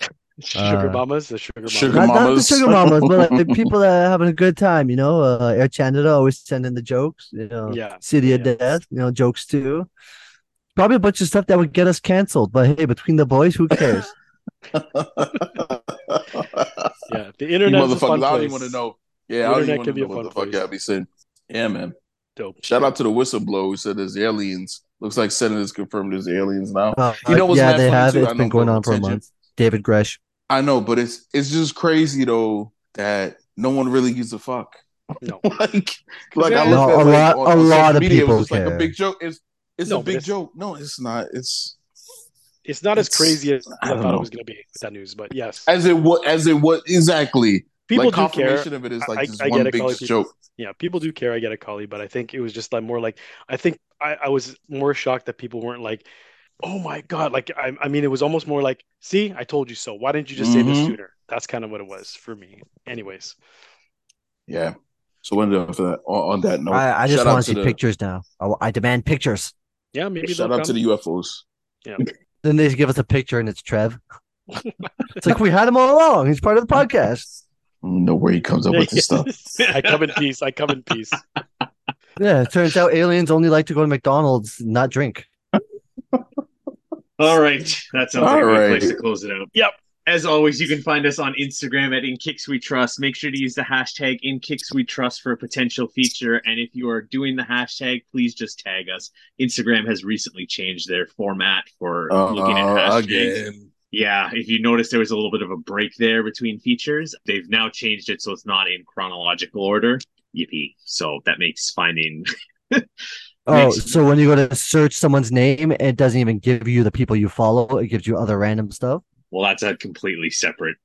Sugar Uh, mamas, the sugar mamas. Sugar not, not the sugar mamas, but like people that are having a good time. You know, uh, Air Canada always sending the jokes. You know, Yeah, City of. Death. You know, jokes too. Probably a bunch of stuff that would get us canceled. But hey, between the boys, who cares? Yeah, the You internet's fun motherfuckers, I don't even want to know. The Yeah, I don't internet even can be a fun the fuck place. y'all be saying. Yeah, man. Dope. Shout out to the whistleblower who said there's aliens. Looks like senators confirmed there's aliens now. Uh, You know what's yeah, they have. too? It's I been going on for a month. David Grusch. I know, but it's it's just crazy though that no one really gives a fuck. No. like, like I No, at a like, lot- on- a on lot social of media, it people was just like a big joke. It's it's No, a big it's- joke. No, it's not. It's It's not as crazy as I I, thought know. it was going to be with that news, but yes, as it what as it what exactly. People like do care. confirmation of it is like I- just I one get it, big Collie, just people- joke. Yeah, people do care. I get a Collie, but I think it was just like more like I think I, I was more shocked that people weren't like, "Oh my god!" Like I, I mean, it was almost more like, "See, I told you so. Why didn't you just say this Mhm. sooner?" That's kind of what it was for me. Anyways, Yeah. So when after on, on that note, I, I just want to see the, pictures now. I, I demand pictures. yeah, maybe Shout they'll out to the UFOs. Yeah. then they give us a picture and it's Trev. it's like we had him all along. He's part of the podcast. I don't know where he comes up with this stuff. I come in peace. I come in peace. Yeah, it turns out aliens only like to go to McDonald's, not drink. All right. That sounds like a All good right. place to close it out. Yep. As always, you can find us on Instagram at In Kix We Trust. Make sure to use the hashtag In Kix We Trust for a potential feature. And if you are doing the hashtag, please just tag us. Instagram has recently changed their format for looking at Uh, hashtags. again. Yeah, if you notice, there was a little bit of a break there between features. They've now changed it so it's not in chronological order. Yippee! So that makes finding. Oh, Makes- so when you go to search someone's name, it doesn't even give you the people you follow. It gives you other random stuff. Well, that's a completely separate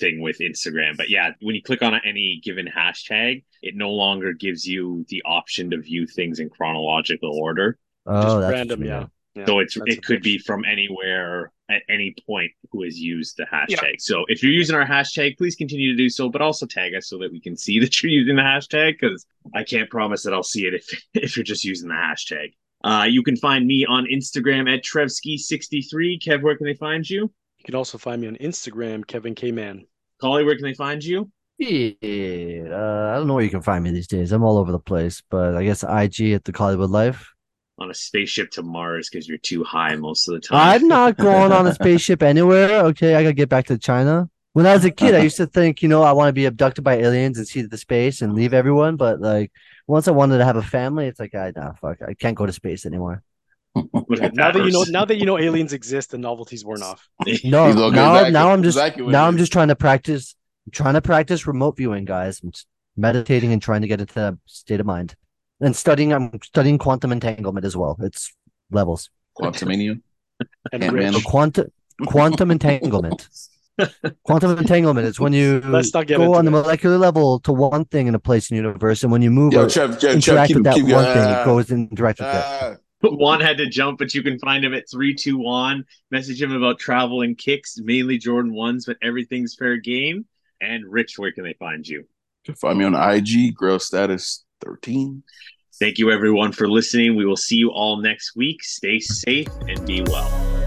thing with Instagram. But yeah, when you click on any given hashtag, it no longer gives you the option to view things in chronological order. Oh, Just that's random, yeah. Yeah, so it's that's it could be from anywhere at any point who has used the hashtag. So if you're using our hashtag, please continue to do so, but also tag us so that we can see that you're using the hashtag because I can't promise that I'll see it if if you're just using the hashtag. Uh, you can find me on Instagram at Trevski63. Kev, where can they find you? You can also find me on Instagram, Kevin K Man. Collie, where can they find you? Yeah, uh, I don't know where you can find me these days. I'm all over the place, but I guess IG at the Collywood Life. On a spaceship to Mars because you're too high most of the time. I'm not going on a spaceship anywhere. Okay, I gotta get back to China. When I was a kid, I used to think, you know, I want to be abducted by aliens and see the space and leave everyone. But like, once I wanted to have a family, it's like, I nah, fuck, I can't go to space anymore. Look Now that you know, now that you know aliens exist, the novelty's worn off. No, now, exactly- now I'm just exactly now I'm is. just trying to practice. I'm trying to practice remote viewing, guys. I'm just meditating and trying to get into that state of mind. And studying, I'm studying quantum entanglement as well. It's levels. Quantumania. And Ant-Man. So rich. quantum quantum entanglement. quantum entanglement is when you Let's not get go into on the molecular level to one thing in a place in the universe, and when you move Yo, or Trev, Trev, Trev, interact keep, with that keep one going. thing, it goes and interacts with that. Ah, Juan had to jump, but you can find him at 321. Message him about travel and kicks, mainly Jordan ones, but everything's fair game. And Rich, where can they find you? you can find me on IG, grail status 13. Thank you, everyone, for listening. We will see you all next week. Stay safe and be well.